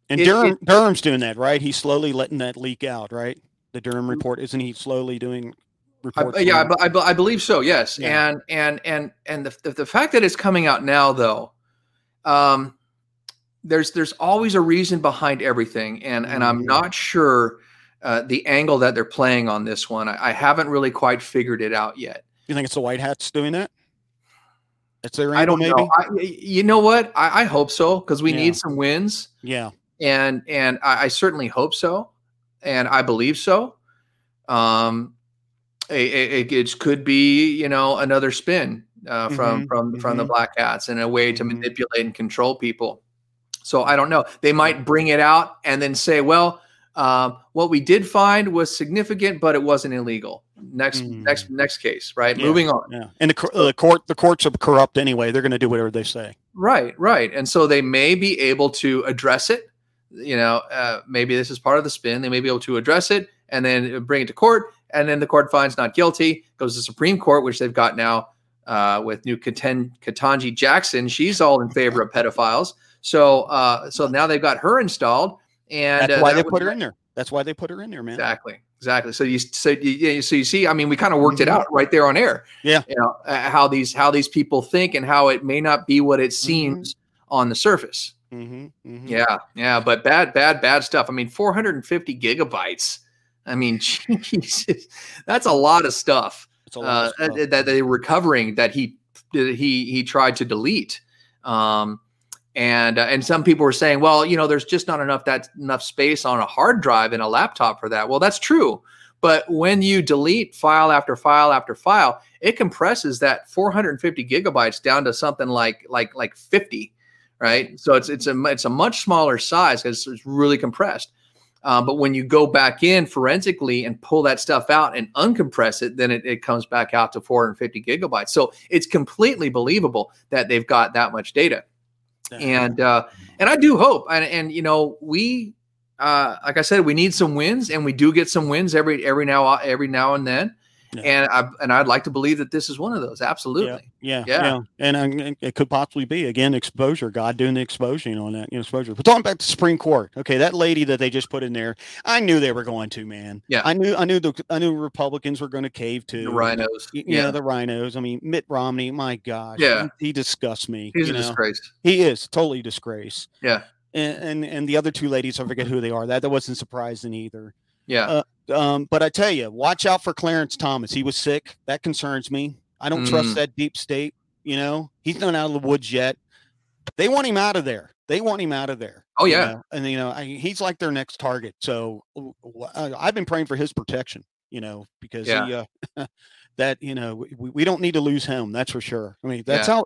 And it, Durham it, Durham's doing that, right? He's slowly letting that leak out, right? The Durham report, isn't he slowly doing reports. I, yeah. I, I, I believe so. Yes, Yeah. and and and and the, the the fact that it's coming out now, though, um, there's there's always a reason behind everything, and and I'm Mhm. not sure uh, the angle that they're playing on this one. I, I haven't really quite figured it out yet. you think it's the White Hats doing that? It's their angle, I don't maybe. know. I, you know what? I, I hope so because we Yeah. need some wins, yeah, and and I, I certainly hope so, and I believe so. Um, it, it, it could be you know another spin uh, from Mhm, from from the mhm. Black Hats and a way to Mhm. manipulate and control people. So I don't know. They might bring it out and then say, well. Um, what we did find was significant, but it wasn't illegal. Next, next, next case, right? Mm. Yeah. Moving on. yeah. And the the court the courts are corrupt anyway. They're going to do whatever they say. Right, right. And so they may be able to address it. You know, uh, maybe this is part of the spin. They may be able to address it and then bring it to court. And then the court finds not guilty, goes to the Supreme Court, which they've got now uh, with new Katan- Ketanji Jackson. She's all in favor of pedophiles. So, uh, so now they've got her installed. And That's uh, why that they put her in there. That's why they put her in there, man. Exactly. Exactly. So you so you, yeah, so you see, I mean, we kind of worked it Mhm. out right there on air. Yeah. You know uh, how these how these people think and how it may not be what it Mm-hmm. seems on the surface. hmm hmm Yeah. Yeah. But bad, bad, bad stuff. I mean, 450 gigabytes. I mean, Jesus, that's a lot of stuff a lot uh, of stuff. that, that they're recovering that he he he tried to delete. Um, and uh, and some people were saying, well, you know, there's just not enough that enough space on a hard drive in a laptop for that. Well, that's true. But when you delete file after file after file, it compresses that 450 gigabytes down to something like like like 50, right? So it's it's a it's a much smaller size because it's really compressed. Uh, but when you go back in forensically and pull that stuff out and uncompress it, then it, it comes back out to 450 gigabytes. So it's completely believable that they've got that much data. And uh, and I do hope, and, and you know, we uh, like I said, we need some wins, and we do get some wins every every now every now and then. Yeah. And I and I'd like to believe that this is one of those. Absolutely. Yeah, Yeah. yeah, and uh, it could possibly be again exposure. God doing the exposing on that, you know, exposure. But talking back to Supreme Court, okay, that lady that they just put in there, I knew they were going to, man. Yeah. I knew, I knew the, I knew Republicans were going to cave to The rhinos. Y- Yeah. Yeah, the rhinos. I mean, Mitt Romney. My gosh, Yeah. he, he disgusts me. He's you a know? disgrace. He is totally disgrace. Yeah. And, and and the other two ladies, I forget who they are. That that wasn't surprising either. Yeah. Uh, Um, but I tell you, watch out for Clarence Thomas. He was sick. That concerns me. I don't Mm. trust that deep state. You know, he's not out of the woods yet. They want him out of there. They want him out of there. Oh, you yeah. know? and you know I, he's like their next target. So I've been praying for his protection. You know, because Yeah. he, uh, that you know we, we don't need to lose him. That's for sure. I mean, that's how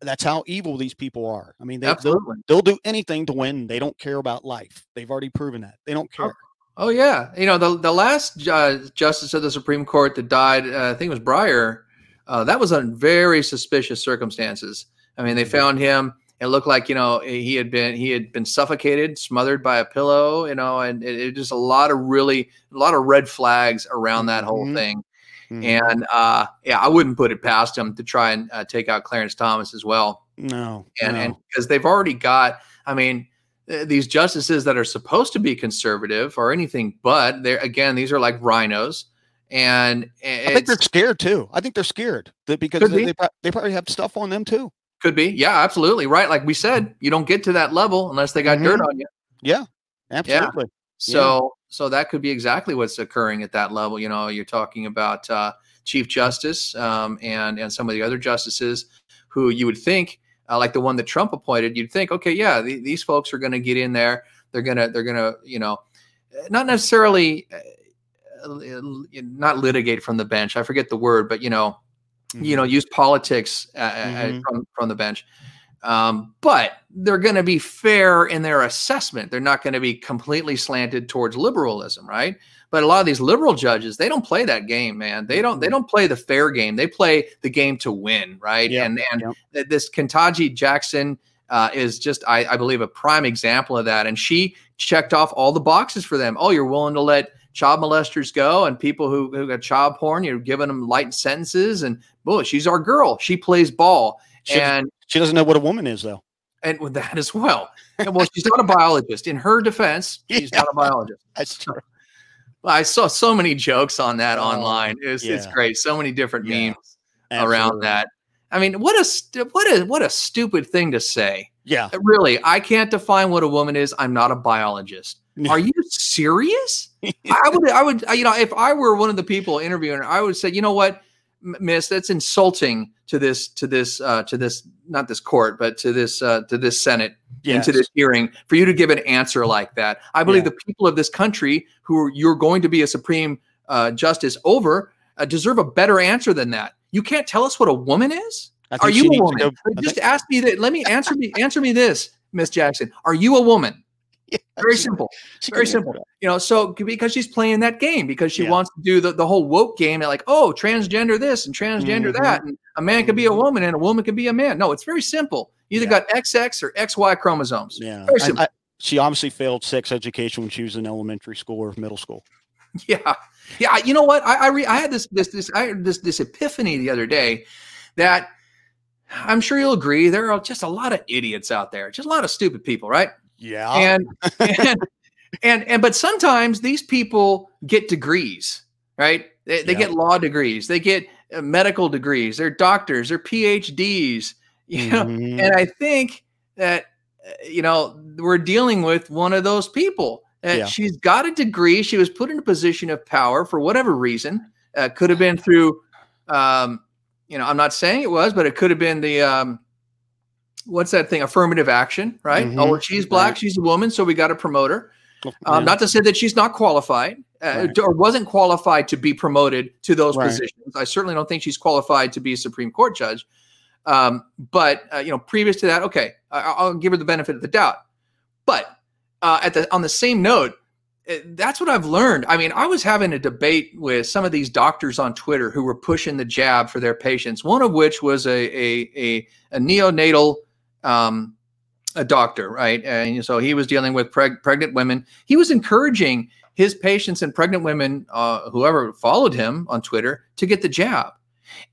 that's how evil these people are. I mean, they, they'll, they'll do anything to win. They don't care about life. They've already proven that. They don't care. Oh yeah, you know the the last uh, justice of the Supreme Court that died, uh, I think it was Breyer. Uh, that was on very suspicious circumstances. I mean, they found him. It looked like you know he had been he had been suffocated, smothered by a pillow. You know, and it, it just a lot of really a lot of red flags around that whole Mhm. thing. Mhm. And uh, yeah, I wouldn't put it past him to try and uh, take out Clarence Thomas as well no, and no. because they've already got i mean these justices that are supposed to be conservative or anything but they're again these are like rhinos and I think they're scared too. I think they're scared that because they, be. they, probably have stuff on them too. could be yeah absolutely right like we said you don't get to that level unless they got dirt on you Yeah, absolutely. so so that could be exactly what's occurring at that level you know you're talking about uh, chief justice um, and and some of the other justices who you would think uh, like the one that trump appointed you'd think okay yeah the, these folks are going to get in there. They're gonna they're gonna you know not necessarily uh, not litigate from the bench. I forget the word but you know you know use politics uh, uh, Mhm. from from the bench. Um, but they're going to be fair in their assessment. They're not going to be completely slanted towards liberalism right but a lot of these liberal judges they don't play that game man they don't they don't play the fair game they play the game to win right Yep, and and yep. this Ketanji Jackson uh, is just I, I believe a prime example of that and she checked off all the boxes for them oh you're willing to let child molesters go and people who, who got child porn you're giving them light sentences and boy she's our girl she plays ball She, and she doesn't know what a woman is though. and with that as well. And well, she's not a biologist. In her defense, she's Yeah. not a biologist. That's true. I saw so many jokes on that Oh, online. It's it's yeah. great. So many different Yeah, memes around that. I mean, what a what a what a stupid thing to say. Yeah. Uh, really, I can't define what a woman is. I'm not a biologist. Are you serious? I would, I would, you know, if I were one of the people interviewing her, I would say, you know what, Miss, that's insulting to this, to this, uh, to this, not this court, but to this, uh, to this Senate, Yes. into this hearing, for you to give an answer like that. I believe Yeah. the people of this country, who you're going to be a supreme uh, justice over, uh, deserve a better answer than that. You can't tell us what a woman is. Are you a woman? go- Just think- ask me that. Let me answer me. Answer me this, Miss Jackson. Are you a woman? Very simple. very simple. You know, so because she's playing that game because she Yeah. wants to do the, the whole woke game, and like, oh, transgender this and transgender Mhm. that, and a man could be a Mhm. woman and a woman could be a man. No, it's very simple. You either Yeah. got XX or XY chromosomes. Yeah. Very I- simple. I- she obviously failed sex education when she was in elementary school or middle school. Yeah, yeah. You know what? I I, re- I had this this this I this this epiphany the other day that I'm sure you'll agree there are just a lot of idiots out there, just a lot of stupid people, right? Yeah. and and and and but sometimes these people get degrees right they, they Yeah. get law degrees they get uh, medical degrees they're doctors they're phds you know Mhm. and i think that uh, you know we're dealing with one of those people Uh, Yeah. she's got a degree she was put in a position of power for whatever reason uh, could have been through um, you know i'm not saying it was but it could have been the um, what's that thing affirmative action right oh Mhm. well, she's black Right. she's a woman so we got to promote her Yeah. um, not to say that she's not qualified uh, Right. or wasn't qualified to be promoted to those Right. positions i certainly don't think she's qualified to be a supreme court judge um, but uh, you know previous to that okay I, i'll give her the benefit of the doubt but uh, at the on the same note uh, that's what I've learned. I mean, I was having a debate with some of these doctors on Twitter who were pushing the jab for their patients. One of which was a a a, a neonatal um, a doctor, right? And so he was dealing with preg- pregnant women. He was encouraging his patients and pregnant women, uh, whoever followed him on Twitter, to get the jab.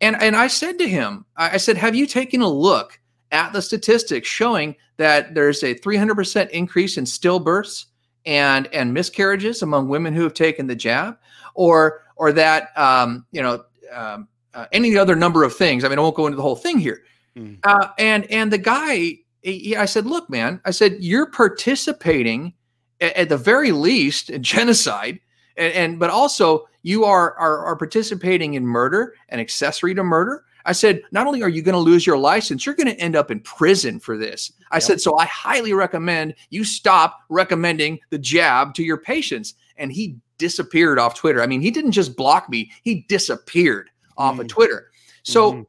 And and I said to him, I said, have you taken a look at the statistics showing that there's a 300% increase in stillbirths and and miscarriages among women who have taken the jab, or or that um, you know um, uh, any other number of things. I mean, I won't go into the whole thing here. Mm. Uh, and and the guy, he, I said, look, man, I said you're participating at, at the very least in genocide, and, and but also you are, are are participating in murder and accessory to murder. I said, not only are you going to lose your license, you're going to end up in prison for this. I Yep. said, so I highly recommend you stop recommending the jab to your patients. And he disappeared off Twitter. I mean, he didn't just block me, he disappeared off of Mhm. Twitter. So Mhm.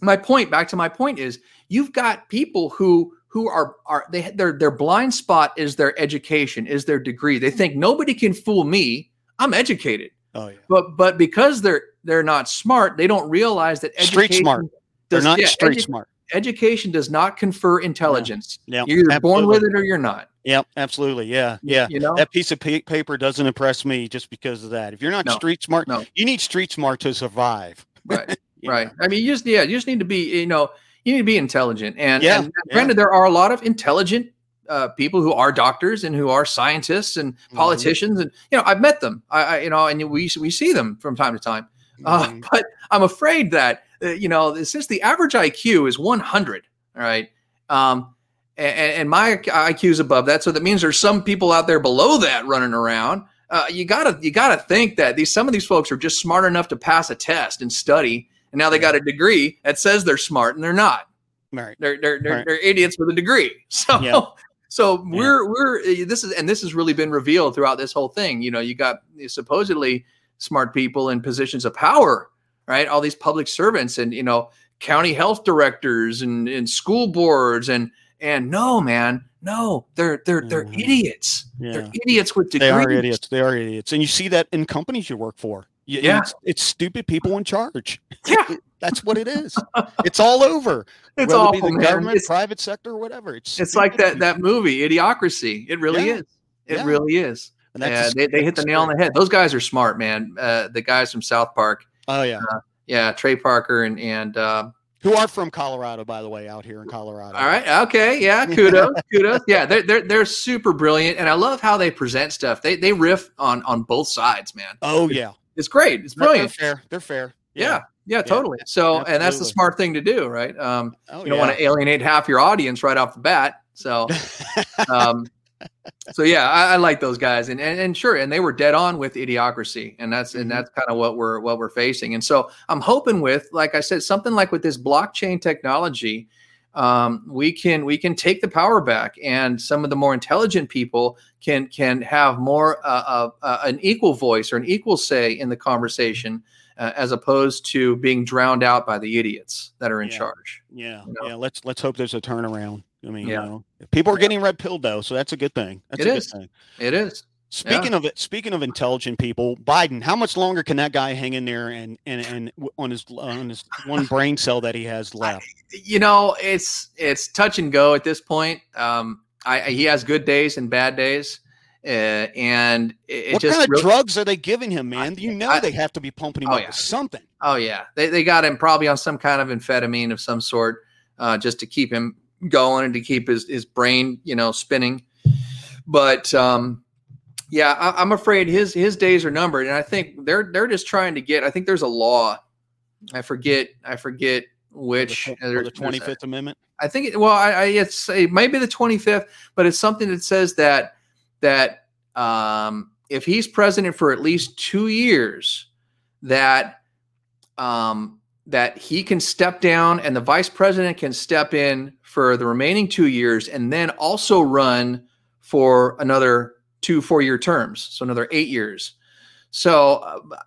My point, back to my point is you've got people who who are are they their their blind spot is their education, is their degree. They think nobody can fool me. I'm educated. Oh yeah. But but because they're they're not smart, they don't realize that Street education smart. They're not yeah, street edu- smart. education does not confer intelligence. Yeah. You're either born with it or you're not. Yep, absolutely. Yeah, yeah. You know? That piece of pa- paper doesn't impress me just because of that. If you're not No, street smart, no. you need street smart to survive. Right. Right. know? I mean, you just yeah, you just need to be, you know, you need to be intelligent. And, Yeah, and yeah. there are a lot of intelligent uh, people who are doctors and who are scientists and Mm-hmm. politicians, and you know, I've met them. I, I you know, and we we see them from time to time. Uh, Mhm. but I'm afraid that uh, you know, since the average IQ is 100, all right, um, and, and my IQ is above that, so that means there's some people out there below that running around. Uh, you gotta you gotta think that these some of these folks are just smart enough to pass a test and study, and now they got a degree that says they're smart and they're not. right. They're they're they're, Right. they're idiots with a degree. So Yeah. so we're we're uh, this is and this has really been revealed throughout this whole thing. You know, you got supposedly smart people in positions of power, right? All these public servants and you know county health directors and, and school boards and and no man, no, they're they're they're Mhm. idiots. They're idiots with degrees They are idiots. They are idiots. And you see that in companies you work for. Yeah. It's, it's stupid people in charge. Yeah. That's what it is. it's all over. It's all it the man. government, It's, private sector, whatever. It's it's like that people. that movie, Idiocracy. It really Yeah. is. It Yeah. really is. And that's Yeah, they, they hit the nail on the head. Those guys are smart, man. Uh, the guys from South Park. Oh yeah. Yeah, Trey Parker and and uh, who are from Colorado, by the way, out here in Colorado. All right. Okay. Yeah. Kudos. kudos. Yeah. They're, they're they're super brilliant, and I love how they present stuff. They they riff on on both sides, man. Oh yeah, It's great. It's brilliant. They're fair. They're fair. Yeah. Yeah. Totally. So, and that's the smart thing to do, right? Um, Oh, you don't want to alienate half your audience right off the bat. So, um, so yeah, I, I like those guys, and, and and sure, and they were dead on with idiocracy, and that's Mhm. and that's kind of what we're what we're facing. And so I'm hoping with, like I said, something like with this blockchain technology, um, we can we can take the power back, and some of the more intelligent people can can have more uh, uh, uh, an equal voice or an equal say in the conversation. Uh, as opposed to being drowned out by the idiots that are in Yeah. charge. Yeah, you know? yeah. Let's let's hope there's a turnaround. I mean, Yeah. you know, people are Yeah. getting red pilled though, so that's a good thing. That's It a is. good thing. It is. Speaking of it, speaking of intelligent people, Biden. How much longer can that guy hang in there and and and on his on his one brain cell that he has left? you know it's it's touch and go at this point um i I- he has good days and bad days uh, and it, it what just kind of really- drugs are they giving him, man? You know I- they have to be pumping him Oh, up yeah. with something. oh yeah they, they got him probably on some kind of amphetamine of some sort uh just to keep him going and to keep his his brain you know spinning but um yeah I, i'm afraid his his days are numbered and i think they're they're just trying to get i think there's a law i forget i forget which for the, there- the there's a- Twenty Fifth Amendment. I think it, well, I, I it's it might be the 25th, but it's something that says that that um, if he's president for at least two years, that um, that he can step down and the vice president can step in for the remaining two years and then also run for another two four year terms, so another eight years. So,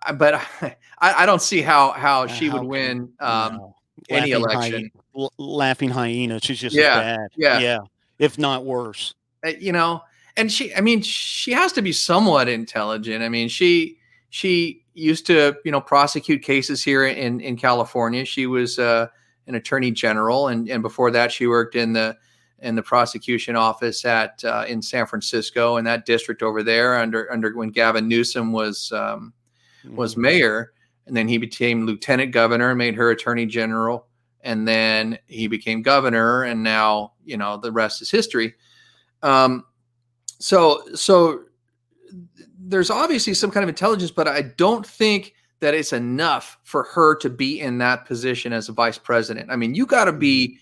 uh, but I, I don't see how how Uh, she how would win um, No. any Laughing election. hyena- laughing hyena. She's just Yeah, bad. yeah. yeah, if not worse. uh, you know and she i mean she has to be somewhat intelligent i mean she she used to you know prosecute cases here in in california she was uh an attorney general and and before that she worked in the in the prosecution office at uh, in san francisco in that district over there under under when gavin newsom was um was Mhm. mayor. And then he became lieutenant governor and made her attorney general. And then he became governor and now you know the rest is history. Um so so there's obviously some kind of intelligence but i don't think that it's enough for her to be in that position as a vice president. I mean you got to be i-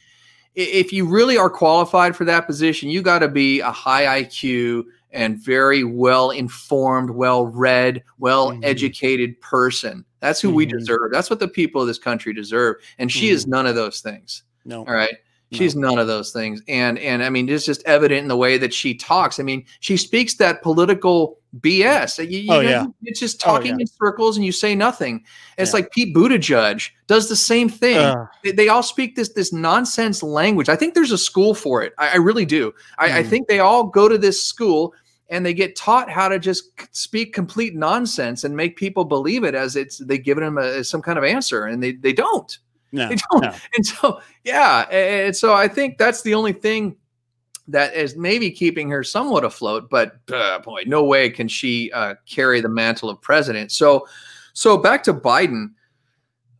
if you really are qualified for that position you got to be a high iq and very well informed well read well educated person. That's who we Mhm. deserve. That's what the people of this country deserve. And she is none of those things. No. all right she's none of those things and and i mean it's just evident in the way that she talks i mean she speaks that political bs You- you Oh, know, yeah. it's just Oh, talking yeah. in circles and you say nothing it's Yeah. like pete buttigieg does the same thing they, they all speak this this nonsense language. I think there's a school for it. I, I really do. I, I Mhm. think they all go to this school and they get taught how to just speak complete nonsense and make people believe it as it's they give them a, some kind of answer, and they they don't. No, They don't. no. And so yeah, and so I think that's the only thing that is maybe keeping her somewhat afloat. But uh, boy, no way can she uh, carry the mantle of president. So so back to Biden.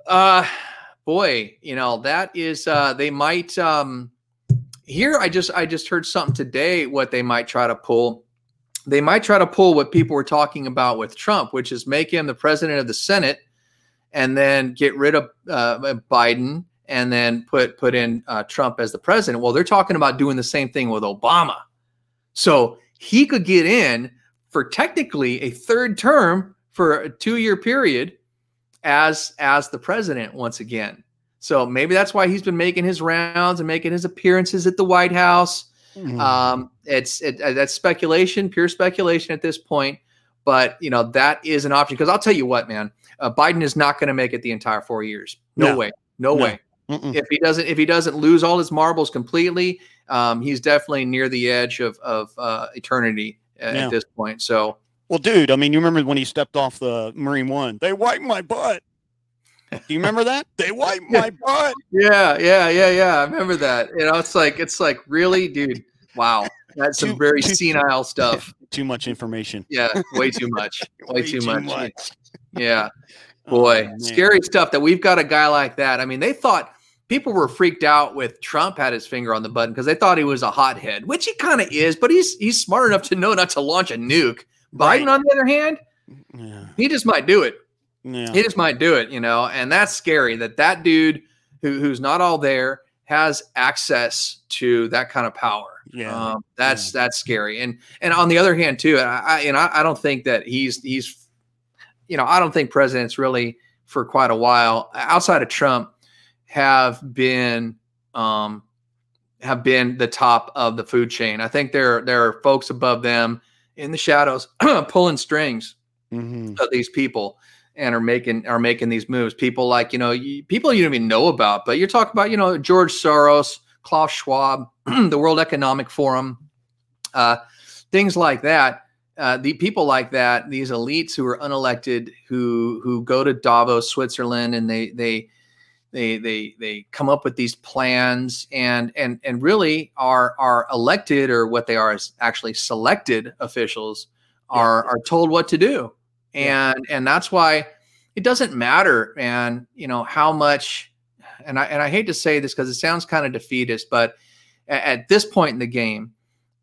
Uh boy, you know, that is uh they might um here I just I just heard something today what they might try to pull. They might try to pull what people were talking about with Trump, which is make him the president of the Senate and then get rid of uh, Biden and then put put in uh, Trump as the president. Well, they're talking about doing the same thing with Obama. So he could get in for technically a third term for a two-year period as as the president once again. So maybe that's why he's been making his rounds and making his appearances at the White House. Mhm. Um, it's it, uh, that's speculation, pure speculation at this point. But you know that is an option because I'll tell you what, man, uh, Biden is not going to make it the entire four years. No, No. way, no, No. way. Mm-mm. If he doesn't, if he doesn't lose all his marbles completely, um, he's definitely near the edge of of uh, eternity uh, Yeah. at this point. So Well, dude, I mean, you remember when he stepped off the Marine One? They wiped my butt. Do you remember that? They wiped my butt. yeah, yeah, yeah, yeah. I remember that. You know, it's like it's like really, dude. Wow, that's some very too- senile stuff. Too much information. Yeah, way too much. Way, too, much. Yeah. Oh, boy man. scary stuff that we've got a guy like that i mean they thought people were freaked out with Trump had his finger on the button because they thought he was a hothead, which he kind of is, but he's he's smart enough to know not to launch a nuke. Right. Biden, on the other hand, Yeah. he just might do it. Yeah. He just might do it, you know, and that's scary that that dude who, who's not all there has access to that kind of power. Yeah. Um, that's that's scary. And and on the other hand, too, I, I and I, I don't think that he's he's, you know, I don't think presidents really for quite a while outside of Trump have been um have been the top of the food chain. I think there there are folks above them in the shadows pulling strings Mhm. of these people and are making are making these moves. People like you know you, people you don't even know about, but you're talking about you know George Soros, Klaus Schwab, the World Economic Forum, uh, things like that. Uh, the people like that, these elites who are unelected, who who go to Davos, Switzerland, and they they they they they come up with these plans and and and really are are elected or what they are is actually selected officials are are told what to do Yeah. and and that's why it doesn't matter man you know how much and i and i hate to say this because it sounds kind of defeatist but at, at this point in the game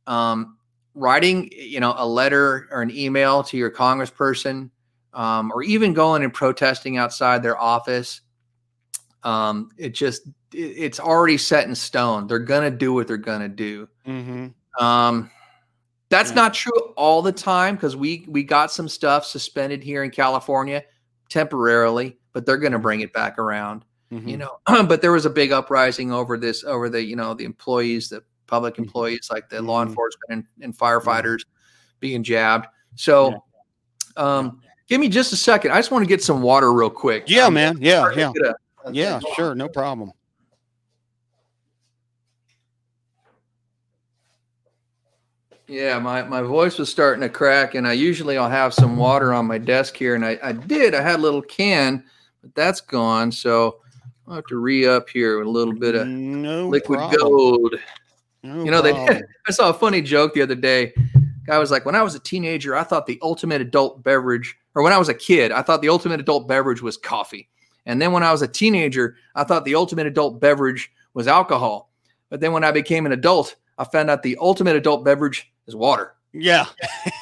um writing you know a letter or an email to your congressperson um, or even going and protesting outside their office um it just it, it's already set in stone they're gonna do what they're gonna do Mhm. um, that's Yeah. not true all the time because we we got some stuff suspended here in California temporarily, but they're going to bring it back around. Mhm. You know, but there was a big uprising over this over the you know the employees, the public employees like the law Mhm. enforcement and, and firefighters being jabbed. So, um, give me just a second. I just want to get some water real quick. Yeah, Um, man. Yeah, yeah. a- a Yeah, sure, no problem. Yeah, my, my voice was starting to crack, and I usually I'll have some water on my desk here, and I, I did. I had a little can, but that's gone. So I'll have to re up here with a little bit of no liquid problem. gold. No You know, they. I saw a funny joke the other day. Guy was like, when I was a teenager, I thought the ultimate adult beverage, or when I was a kid, I thought the ultimate adult beverage was coffee. And then when I was a teenager, I thought the ultimate adult beverage was alcohol. But then when I became an adult, I found out the ultimate adult beverage is water. Yeah.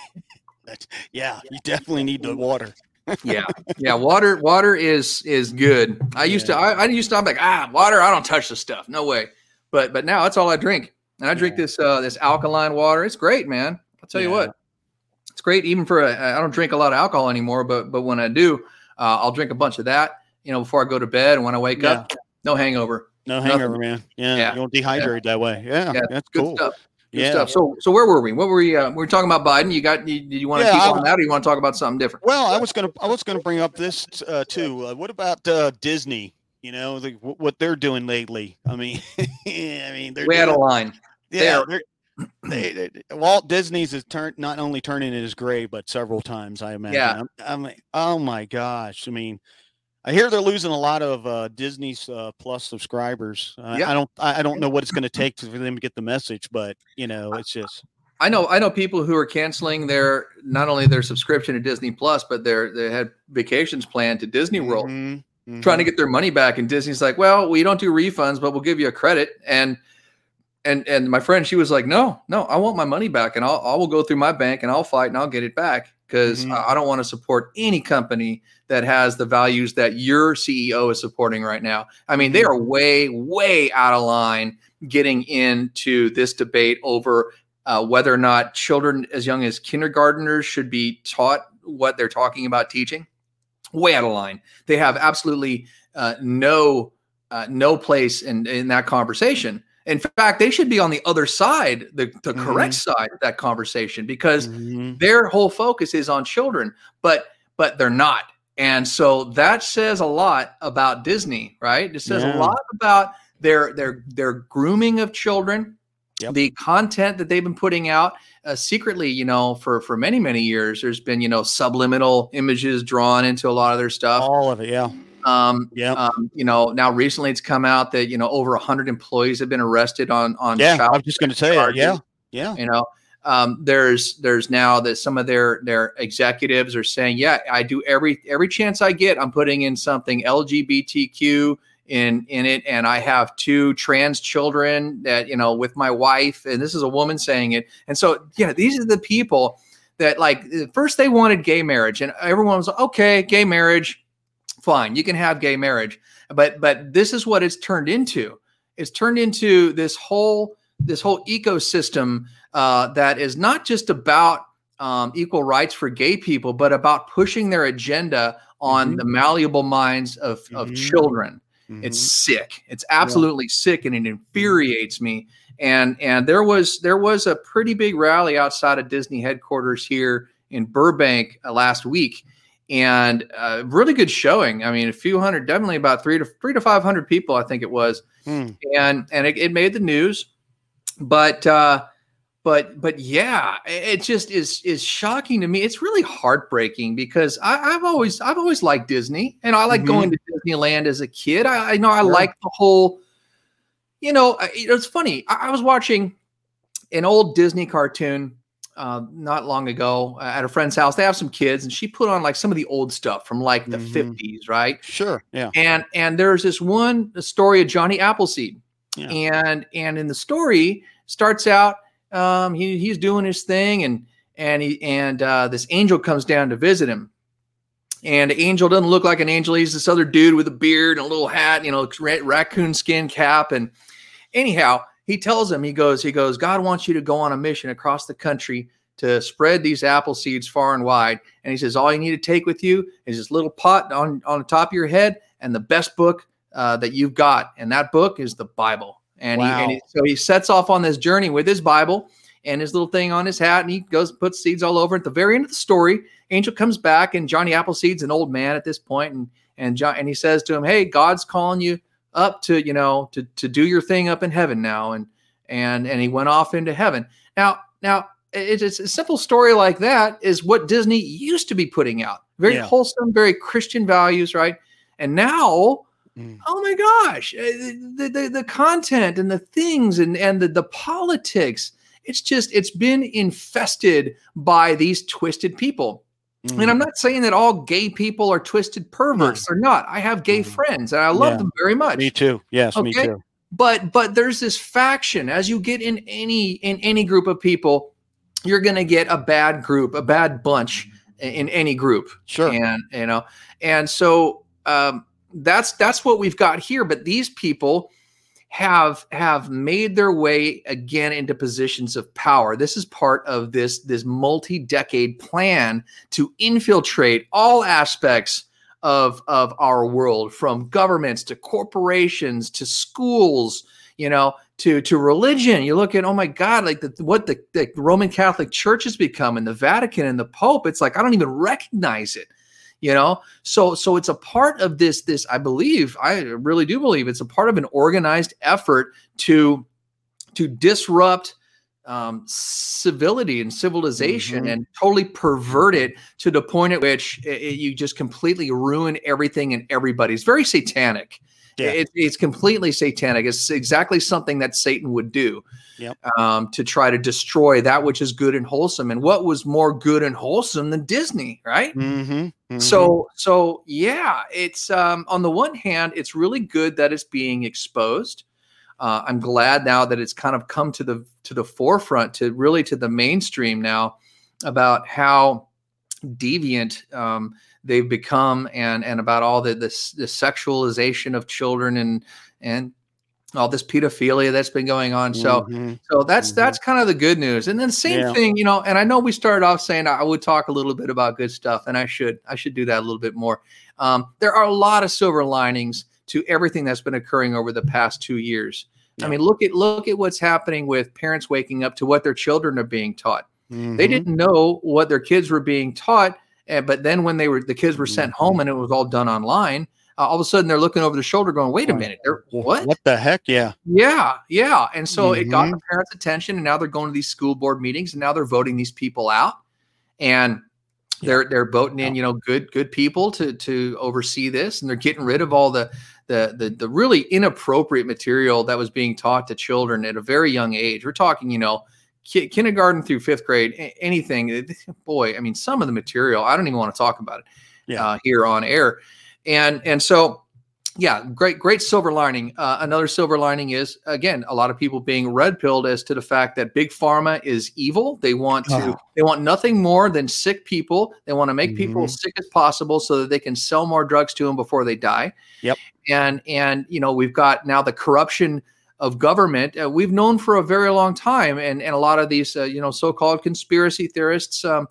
That's, yeah, you definitely need the water. yeah yeah water water is is good. I used to I, I used to i'm like ah water i don't touch the stuff no way. But but now that's all i drink. And i drink Yeah. this uh this alkaline water. It's great man. I'll tell you what. It's great even for a, i don't drink a lot of alcohol anymore but but when i do uh, i'll drink a bunch of that you know before i go to bed and when i wake up no hangover No Nothing. hangover, man. Yeah, Yeah. you don't dehydrate that way. Yeah, Yeah, that's good cool. stuff good Yeah. stuff so so where were we what were we uh, we were talking about biden you got you, did you want to Yeah, keep I- on that or you want to talk about something different Well, I was gonna I was gonna bring up this uh, too. Uh, what about uh, Disney? You know, the, wh- what they're doing lately. I mean, I mean, they're we had a line yeah. they're- they, they, Walt Disney's is turned not only turning in his grave, but several times. I imagine. Yeah. I'm, I'm like, oh my gosh. I mean, I hear they're losing a lot of uh, Disney's uh, Plus subscribers. I, Yeah. I don't. I, don't know what it's going to take for them to get the message, but you know, it's just. I know I know people who are canceling their not only their subscription to Disney Plus, but their they had vacations planned to Disney World, Mhm, trying to mhm. get their money back. And Disney's like, "Well, we don't do refunds, but we'll give you a credit." And and and my friend, she was like, "No, no, I want my money back, and I'll I will go through my bank and I'll fight and I'll get it back because Mhm. I, don't want to support any company that has the values that your CEO is supporting right now. I mean, they Mhm. are way way out of line getting into this debate over uh, whether or not children as young as kindergarteners should be taught what they're talking about teaching. Way out of line. They have absolutely uh, no uh, no place in in that conversation. In fact, they should be on the other side, the, the correct side of that conversation, because Mhm. their whole focus is on children, but but they're not. And so that says a lot about Disney, right? It says Yeah. a lot about their their their grooming of children, Yep. the content that they've been putting out uh, secretly. You know, for for many many years, there's been you know subliminal images drawn into a lot of their stuff. All of it, yeah, Um, yeah, um, you know, now recently it's come out that you know over hundred employees have been arrested on on yeah. I child was just going to say it. charges Yeah, yeah. you know um, there's there's now that some of their their executives are saying yeah i do every every chance i get i'm putting in something lgbtq in in it and i have two trans children that you know with my wife and this is a woman saying it and so yeah these are the people that like first they wanted gay marriage and everyone was like, okay gay marriage fine you can have gay marriage but but this is what it's turned into it's turned into this whole this whole ecosystem uh, that is not just about um, equal rights for gay people but about pushing their agenda on mm-hmm. the malleable minds of, of mm-hmm. children Mm-hmm. It's sick. It's absolutely yeah. sick, and it infuriates me. And and there was there was a pretty big rally outside of Disney headquarters here in Burbank uh, last week, and uh, really good showing. I mean, a few hundred, definitely about three to three to five hundred people, I think it was, hmm. and and it, it, made the news. But uh, but but yeah, it just is is shocking to me. It's really heartbreaking because I, have always I've always liked Disney, and I like mm-hmm. going to Disneyland as a kid. I, I know I sure. like the whole, you know, it's funny. I, I, was watching an old Disney cartoon uh, not long ago uh, at a friend's house. They have some kids, and she put on like some of the old stuff from like the mm-hmm. 50s, right? Sure, yeah. And and there's this one story of Johnny Appleseed, yeah. and and in the story starts out um, he, he's doing his thing, and and he and uh, this angel comes down to visit him. And Angel doesn't look like an angel. He's this other dude with a beard and a little hat, you know, raccoon skin cap. And anyhow, he tells him, he goes, he goes, God wants you to go on a mission across the country to spread these apple seeds far and wide. And he says, all you need to take with you is this little pot on, on the top of your head and the best book uh, that you've got. And that book is the Bible. And, wow. he, and he, so he sets off on this journey with his Bible and his little thing on his hat, and he goes puts seeds all over. At the very end of the story, Angel comes back, and Johnny Appleseed's an old man at this point, and and John and he says to him, "Hey, God's calling you up to you know to to do your thing up in heaven now." And and and he went off into heaven. Now now it's, it's a simple story like that is what Disney used to be putting out. Very yeah. wholesome, very Christian values, right? And now Mm. Oh my gosh, eh, the, the, the content and the things and, and the, the politics. It's just, it's been infested by these twisted people. Mm. And I'm mm. not saying that all gay people are twisted perverts. They're not. I have gay mm. friends and I love yeah. them very much. Me too. Yes, okay? me too. But but there's this faction as you get in any in any group of people, you're going to get a bad group, a bad bunch in any group. Sure. And you know, and so um that's that's what we've got here. But these people have have made their way again into positions of power. This is part of this this multi-decade plan to infiltrate all aspects of of our world, from governments to corporations to schools, you know, to to religion. You look at oh my God, like the, what the, the Roman Catholic Church has become, and the Vatican and the Pope. It's like I don't even recognize it you know so so it's a part of this this i believe i really do believe it's a part of an organized effort to to disrupt um, civility and civilization mm-hmm. and totally pervert it to the point at which it, it, you just completely ruin everything and everybody. It's very satanic. Yeah. It, it's completely satanic. It's exactly something that Satan would do yep. um, to try to destroy that which is good and wholesome. And what was more good and wholesome than Disney, right? Mm-hmm. Mm-hmm. So, so yeah, it's um, on the one hand, it's really good that it's being exposed. Uh, I'm glad now that it's kind of come to the to the forefront, to really to the mainstream now about how deviant um, they've become and and about all the, the the sexualization of children and and all this pedophilia that's been going on. So mm-hmm. so that's mm-hmm. that's kind of the good news. And then same yeah. thing, you know, and I know we started off saying I would talk a little bit about good stuff, and I should I should do that a little bit more. Um, there are a lot of silver linings to everything that's been occurring over the past two years. Yeah. I mean, look at look at what's happening with parents waking up to what their children are being taught. Mm-hmm. They didn't know what their kids were being taught and, but then when they were the kids were sent home and it was all done online, uh, all of a sudden they're looking over the shoulder, going, "Wait a minute, they're what? What the heck? Yeah, yeah, yeah." And so mm-hmm. it got the mm-hmm. parents' attention, and now they're going to these school board meetings, and now they're voting these people out, and they're they're voting in, you know, good good people to to oversee this, and they're getting rid of all the the the, the really inappropriate material that was being taught to children at a very young age. We're talking, you know kindergarten through fifth grade, anything. Boy, I mean, some of the material I don't even want to talk about it yeah. uh, here on air, and and so yeah, great, great silver lining. Uh, another silver lining is again, a lot of people being red pilled as to the fact that big pharma is evil. They want to, Oh. they want nothing more than sick people. They want to make people Mhm. sick as possible so that they can sell more drugs to them before they die. Yep. And and you know we've got now the corruption of government. Uh, we've known for a very long time, and and a lot of these uh, you know so-called conspiracy theorists. Um,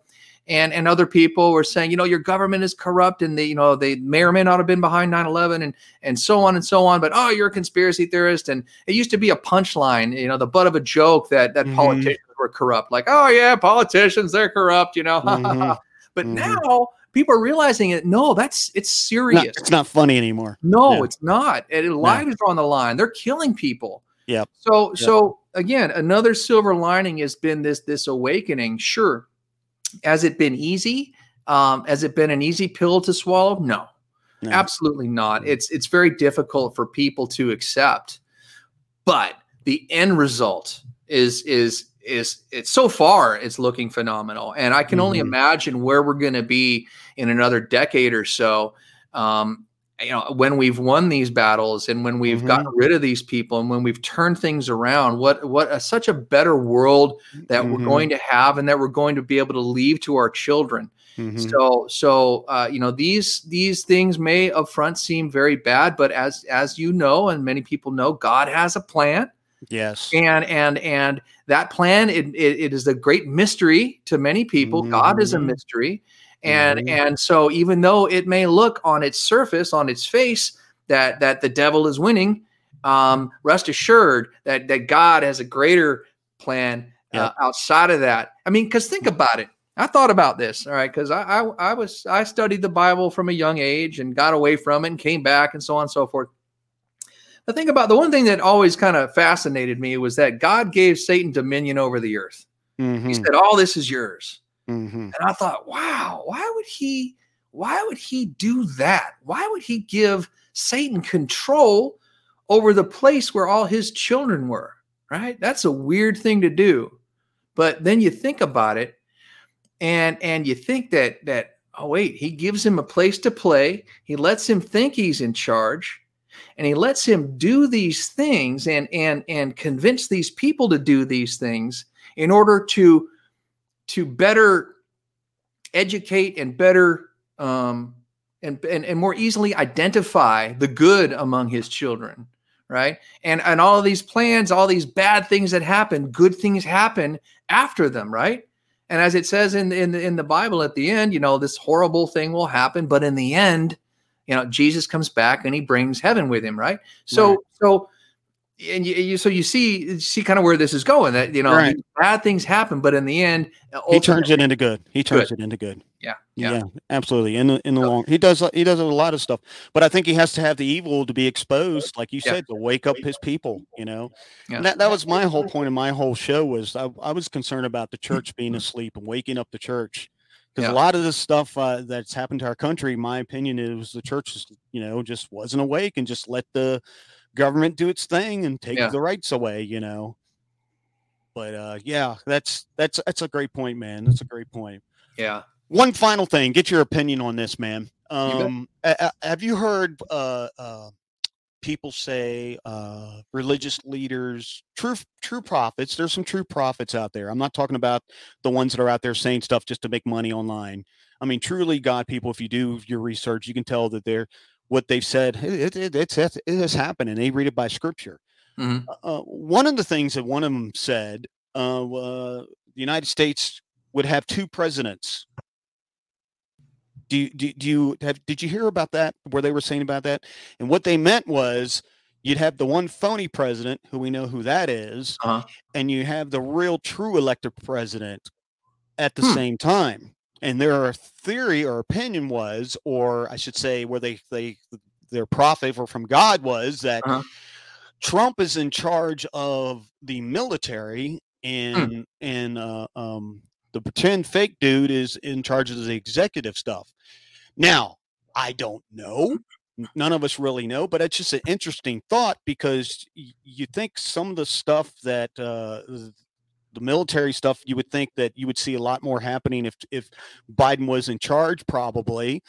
and and other people were saying, you know, your government is corrupt, and they, you know, they may or may not have been behind 9/11, and and so on and so on. But oh, you're a conspiracy theorist, and it used to be a punchline, you know, the butt of a joke that that Mhm. politicians were corrupt. Like, oh yeah, politicians, they're corrupt, you know. Mhm. but Mhm. now people are realizing it. No, that's it's Not- serious. it's not funny anymore. No, Yeah. it's not. And lives are on the line. They're killing people. Yeah. So Yep. so again, another silver lining has been this this awakening. Sure. Has it been easy? Um, has it been an easy pill to swallow? No. No. Absolutely not. It's it's very difficult for people to accept. But the end result is is is it's so far it's looking phenomenal. And I can only Mhm. imagine where we're going to be in another decade or so. Um, you know, when we've won these battles and when we've Mhm. gotten rid of these people and when we've turned things around, what what a, such a better world that we're Mhm. going to have and that we're going to be able to leave to our children. Mhm. So so uh, you know these these things may upfront seem very bad, but as as you know and many people know, God has a plan, yes. and and and that plan it, it, it is a great mystery to many people. God is a Mhm. mystery, and Mhm. and so even though it may look on its surface, on its face, that that the devil is winning, um, rest assured that that God has a greater plan uh, outside of that. I mean, because think about it. I thought about this, all right, because I, I I was I studied the Bible from a young age and got away from it and came back and so on and so forth. The thing about the one thing that always kind of fascinated me was that God gave Satan dominion over the earth. He Mhm. said, "All this is yours." Mhm. And I thought, wow, why would he why would he do that? Why would he give Satan control over the place where all his children were? Right? That's a weird thing to do. But then you think about it and and you think that that oh wait, he gives him a place to play. He lets him think he's in charge and he lets him do these things and and and convince these people to do these things in order to to better educate and better um, and, and and more easily identify the good among his children right? And and all these plans all these bad things that happen good things happen after them right? And as it says in in the, in the bible at the end you know this horrible thing will happen but in the end you know jesus comes back and he brings heaven with him right so Right. so and you, you so you see see kind of where this is going that you know Right. bad things happen but in the end uh, He turns it into good. He turns it into good. yeah Yeah, yeah absolutely. In the in the So- long, he does he does a lot of stuff, but I think he has to have the evil to be exposed, like you Yeah. said, to wake up his people. You know, Yeah. that that was my whole point of my whole show was I, I was concerned about the hmm. church being asleep and waking up the church because Yeah. a lot of this stuff uh, that's happened to our country, my opinion is the church, you know, just wasn't awake and just let the government do its thing and take Yeah. the rights away. You know. But uh, yeah, that's that's that's a great point, man. That's a great point yeah one final thing get your opinion on this man um a- a- have you heard uh uh people say uh religious leaders true true prophets there's some true prophets out there. I'm not talking about the ones that are out there saying stuff just to make money online. I mean truly god people if you do your research you can tell that they're what they've said it, it, it's it, has happened and they read it by scripture. Mhm. uh, one of the things that one of them said uh, uh, the united states would have two presidents do you, do, do you have did you hear about that where they were saying about that and what they meant was you'd have the one phony president who we know who that is, Uh-huh. and you have the real true elected president at the Hmm. same time and their theory or opinion was or i should say where they they their prophet or from god was that Uh-huh. trump is in charge of the military and and uh, um the pretend fake dude is in charge of the executive stuff. Now i don't know. None of us really know but it's just an interesting thought because y- you think some of the stuff that uh the military stuff you would think that you would see a lot more happening if if biden was in charge probably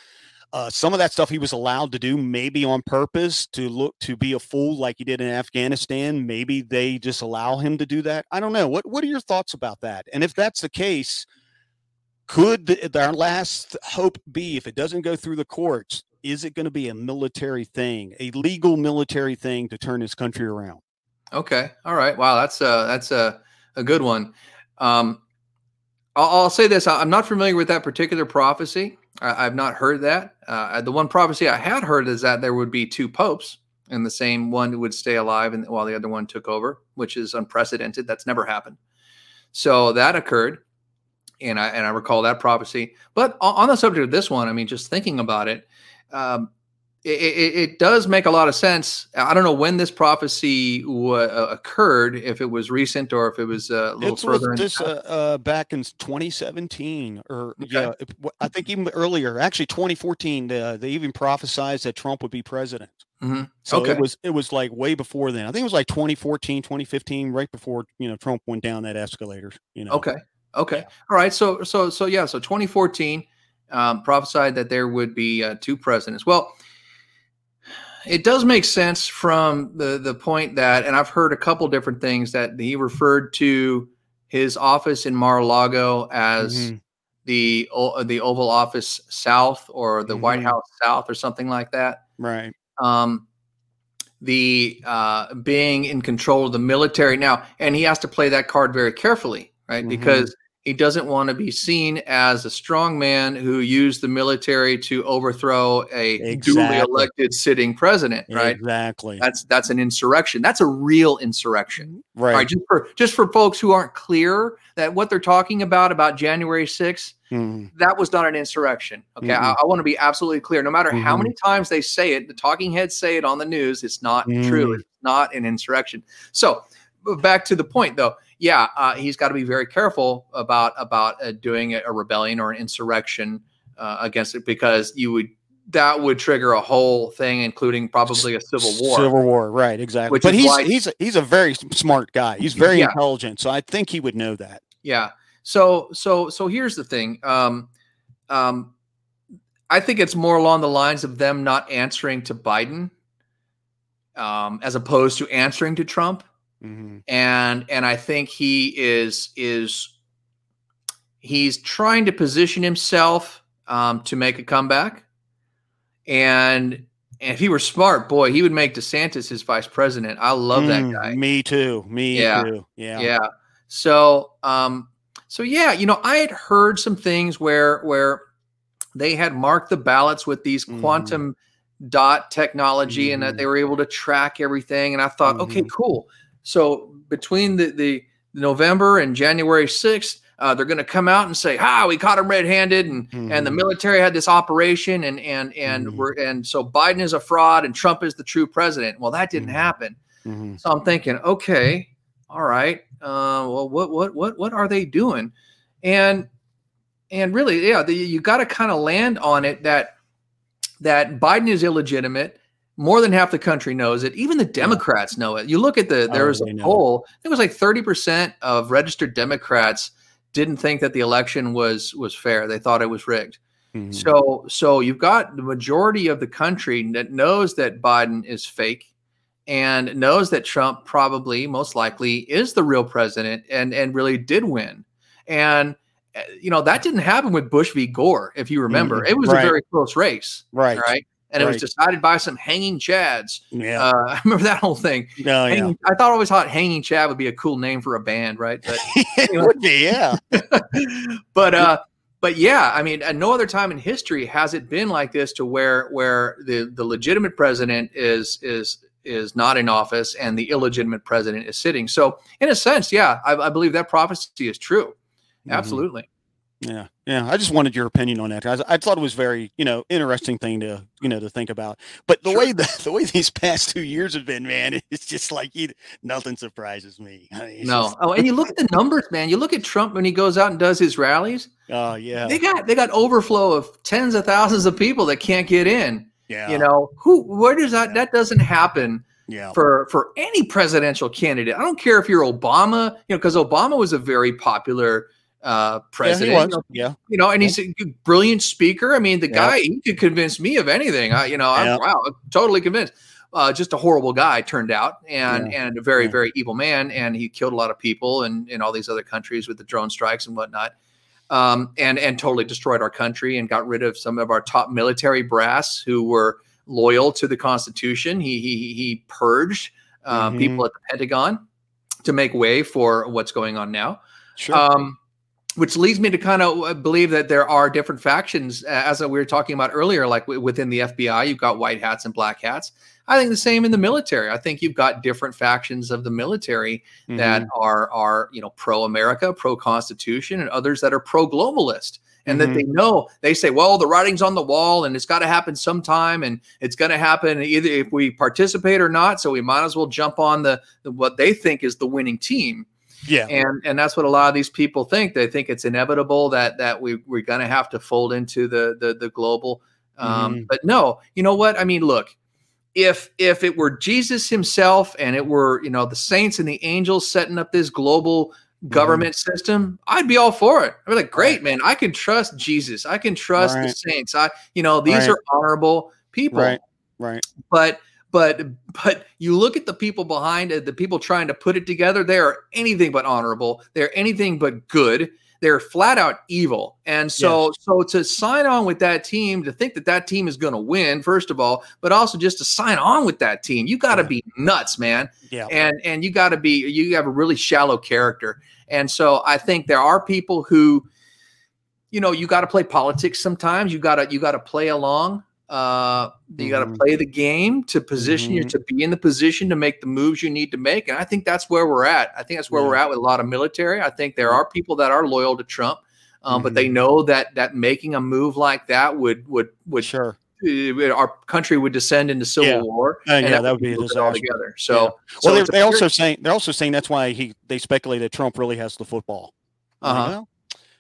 Uh, some of that stuff he was allowed to do, maybe on purpose to look to be a fool like he did in Afghanistan. Maybe they just allow him to do that. I don't know. What What are your thoughts about that? And if that's the case, could the, our last hope be if it doesn't go through the courts? Is it going to be a military thing, a legal military thing to turn his country around? Okay. All right. Wow. That's a that's a a good one. Um, I'll, I'll say this: I'm not familiar with that particular prophecy. I, have not heard that. Uh, the one prophecy I had heard is that there would be two popes, and the same one would stay alive, and while the other one took over, which is unprecedented. That's never happened. So that occurred, and I and I recall that prophecy. But on the subject of this one, I mean, just thinking about it, um, it, it, it, does make a lot of sense. I don't know when this prophecy w- uh, occurred, if it was recent or if it was uh, a little it's further. This uh, uh, back in 2017, or okay. yeah, I think even earlier, actually 2014. Uh, they even prophesied that Trump would be president. Mm-hmm. So okay. it was it was like way before then. I think it was like 2014, 2015, right before you know Trump went down that escalator. You know. Okay. Okay. Yeah. All right. So so so yeah. So 2014 um, prophesied that there would be uh, two presidents. Well it does make sense from the the point that, and I've heard a couple different things that he referred to his office in Mar-a-Lago as mm-hmm. the the Oval Office South or the mm-hmm. White House South or something like that. Right. Um, the uh, being in control of the military now, and he has to play that card very carefully, right? Mm-hmm. Because he doesn't want to be seen as a strong man who used the military to overthrow a exactly. duly elected sitting president. Right? Exactly. That's that's an insurrection. That's a real insurrection. Right. right just for just for folks who aren't clear that what they're talking about about January 6th, mm. that was not an insurrection. Okay. Mm-hmm. I, I, want to be absolutely clear. No matter mm-hmm. how many times they say it, the talking heads say it on the news, it's not mm. true. It's not an insurrection. So back to the point though yeah, uh, he's got to be very careful about about uh, doing a, rebellion or an insurrection uh, against it because you would that would trigger a whole thing, including probably a civil war. Civil war, right? Exactly. Which but he's he's a, he's a very smart guy. He's very yeah. intelligent, so I think he would know that. Yeah. So so so here's the thing. Um, um, I think it's more along the lines of them not answering to Biden, um, as opposed to answering to Trump. Mm-hmm. And and I think he is is he's trying to position himself um, to make a comeback. And and if he were smart, boy, he would make DeSantis his vice president. I love mm, that guy. Me too. Me yeah. too. Yeah. Yeah. So um so yeah, you know, I had heard some things where where they had marked the ballots with these mm. quantum dot technology mm. and that mm-hmm. they were able to track everything and I thought, mm-hmm. okay, cool. So between the, the November and January 6th, uh, they're going to come out and say, "Ha, we caught him red-handed," and mm-hmm. and the mm-hmm. military had this operation, and and and mm-hmm. we're and so Biden is a fraud, and Trump is the true president. Well, that didn't mm-hmm. happen. Mm-hmm. So I'm thinking, okay, all right, uh, well, what what what what are they doing? And and really, yeah, the, you got to kind of land on it that that Biden is illegitimate more than half the country knows it. Even the Democrats know it. You look at the there was a poll. It was like thirty percent of registered Democrats didn't think that the election was was fair. They thought it was rigged. Mm-hmm. So so you've got the majority of the country that knows that Biden is fake and knows that Trump probably most likely is the real president and and really did win. And eh, you know that didn't happen with Bush v. Gore, if you remember. Mm-hmm. It was right. a very close race. Right. Right and right. it was decided by some hanging chads. Yeah, uh, I remember that whole thing. Oh, hanging, yeah. I thought I always thought hanging chad would be a cool name for a band, right? But it would be, yeah. but uh, but yeah, I mean, at no other time in history has it been like this to where where the the legitimate president is is is not in office and the illegitimate president is sitting. So in a sense, yeah, I, I believe that prophecy is true. Mm-hmm. Absolutely. Yeah, yeah. I just wanted your opinion on that. I, I, thought it was very, you know, interesting thing to, you know, to think about. But the sure. way the, the way these past two years have been, man, it's just like you, nothing surprises me. I mean, no. Just, oh, and you look at the numbers, man. You look at Trump when he goes out and does his rallies. Oh yeah. They got they got overflow of tens of thousands of people that can't get in. Yeah. You know who? Where does that? Yeah. That doesn't happen. Yeah. For for any presidential candidate, I don't care if you're Obama. You know, because Obama was a very popular uh, president. Yeah, you know, yeah. you know, and he's a brilliant speaker. I mean, the Yeah. guy he could convince me of anything. I, you know, Yeah. I'm wow, totally convinced. Uh, just a horrible guy turned out, and and a very very evil man, and he killed a lot of people in in all these other countries with the drone strikes and whatnot. Um, and and totally destroyed our country and got rid of some of our top military brass who were loyal to the Constitution. He he he purged uh, Mhm. people at the Pentagon to make way for what's going on now. Sure. Um, which leads me to kind of believe that there are different factions, uh, as we were talking about earlier, like within the FBI, you've got white hats and black hats. I think the same in the military. I think you've got different factions of the military that Mhm. are are you know pro America, pro Constitution, and others that are pro globalist. And that Mhm. they know they say, well, the writing's on the wall, and it's got to happen sometime, and it's going to happen either if we participate or not. So we might as well jump on the, the what they think is the winning team yeah. and and that's what a lot of these people think they think it's inevitable that that we we're going to have to fold into the the, the global um Mhm. but no you know what i mean look if if it were jesus himself and it were you know the saints and the angels setting up this global government system i'd be all for it i'd be like great man i can trust jesus i can trust the saints i you know these Right. are honorable people Right. Right. but but but you look at the people behind it the people trying to put it together they are anything but honorable. They're anything but good. They're flat out evil. And so so to sign on with that team to think that that team is going to win first of all but also just to sign on with that team you got to Yeah. be nuts man. Yeah. and and you got to be you have a really shallow character. And so i think there are people who you know you got to play politics sometimes. You got to you got to play along uh you got to Mhm. play the game to position you Mhm. to be in the position to make the moves you need to make and i think that's where we're at i think that's where Yeah. we're at with a lot of military i think there are people that are loyal to trump um, but they Mhm. know that that making a move like that would would would Sure. uh, our country would descend into civil Yeah. war Uh, yeah, that would be a disaster. altogether so, Yeah. Well, a they're, they're also saying they're also saying that's why he they speculate that Trump really has the football. Uh-huh. well,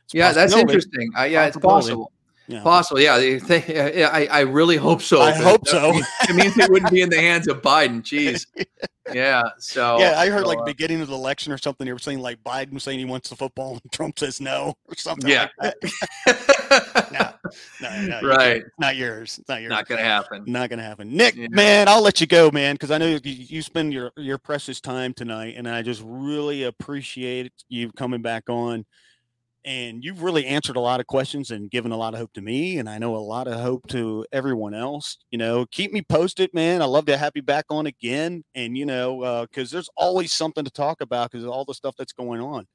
it's yeah that's interesting uh, yeah it's possible Yeah. Possible, yeah. they- they- yeah, I, I really hope so. I hope so. means- It means it wouldn't be in the hands of Biden. Jeez. Yeah. So yeah, I heard so, like uh, beginning of the election or something. They were saying like Biden saying he wants the football, and Trump says no or something. yeah. like that. No, no, no, right. not yours. Not yours. Not gonna happen. Not gonna happen. Nick, Yeah. man, I'll let you go, man, because I know you, you spend your your precious time tonight, and I just really appreciate you coming back on. And you've really answered a lot of questions and given a lot of hope to me, and I know a lot of hope to everyone else. You know, keep me posted, man. I love to have you back on again, and you know, because there's always something to talk about because of all the stuff that's going on.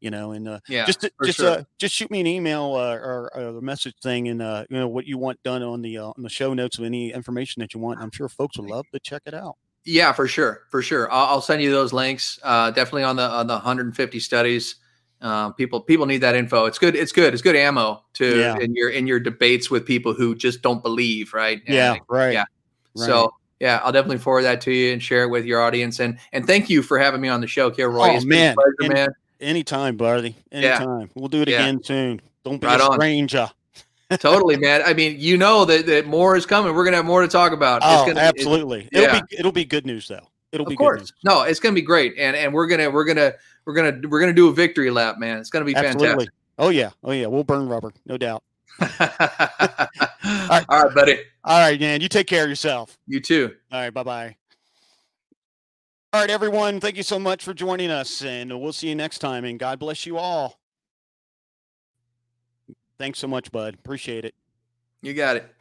You know, and uh, Yeah. just just sure. uh, just shoot me an email uh, or, or a message thing and uh, you know what you want done on the uh, on the show notes of any information that you want. I'm sure folks would love to check it out. Yeah, for sure, for sure. I'll, I'll send you those links. Uh, definitely on the on the 150 studies. Uh, people people need that info. It's good. It's good. It's good ammo to Yeah. in your in your debates with people who just don't believe. Right. And yeah, right. yeah. right. So yeah, I'll definitely forward that to you and share it with your audience. And and thank you for having me on the show, Kilroy. Oh, it's been a man. pleasure, And- man. anytime, buddy. Yeah. Anytime. We'll do it Yeah. again soon. Don't be Right a on. stranger. totally, man. I mean, you know that, that more is coming. We're gonna have more to talk about. Oh, gonna, absolutely. yeah. It'll be it'll be good news though. It'll of be course. good news. No, it's gonna be great, and and we're gonna we're gonna we're gonna we're gonna do a victory lap, man. It's gonna be Absolutely. Oh yeah. Oh yeah. We'll burn rubber, no doubt. fantastic. All right, buddy. All right, man. You take care of yourself. You too. All right. Bye bye. All right, everyone. Thank you so much for joining us, and we'll see you next time. And God bless you all. Thanks so much, bud. Appreciate it. You got it.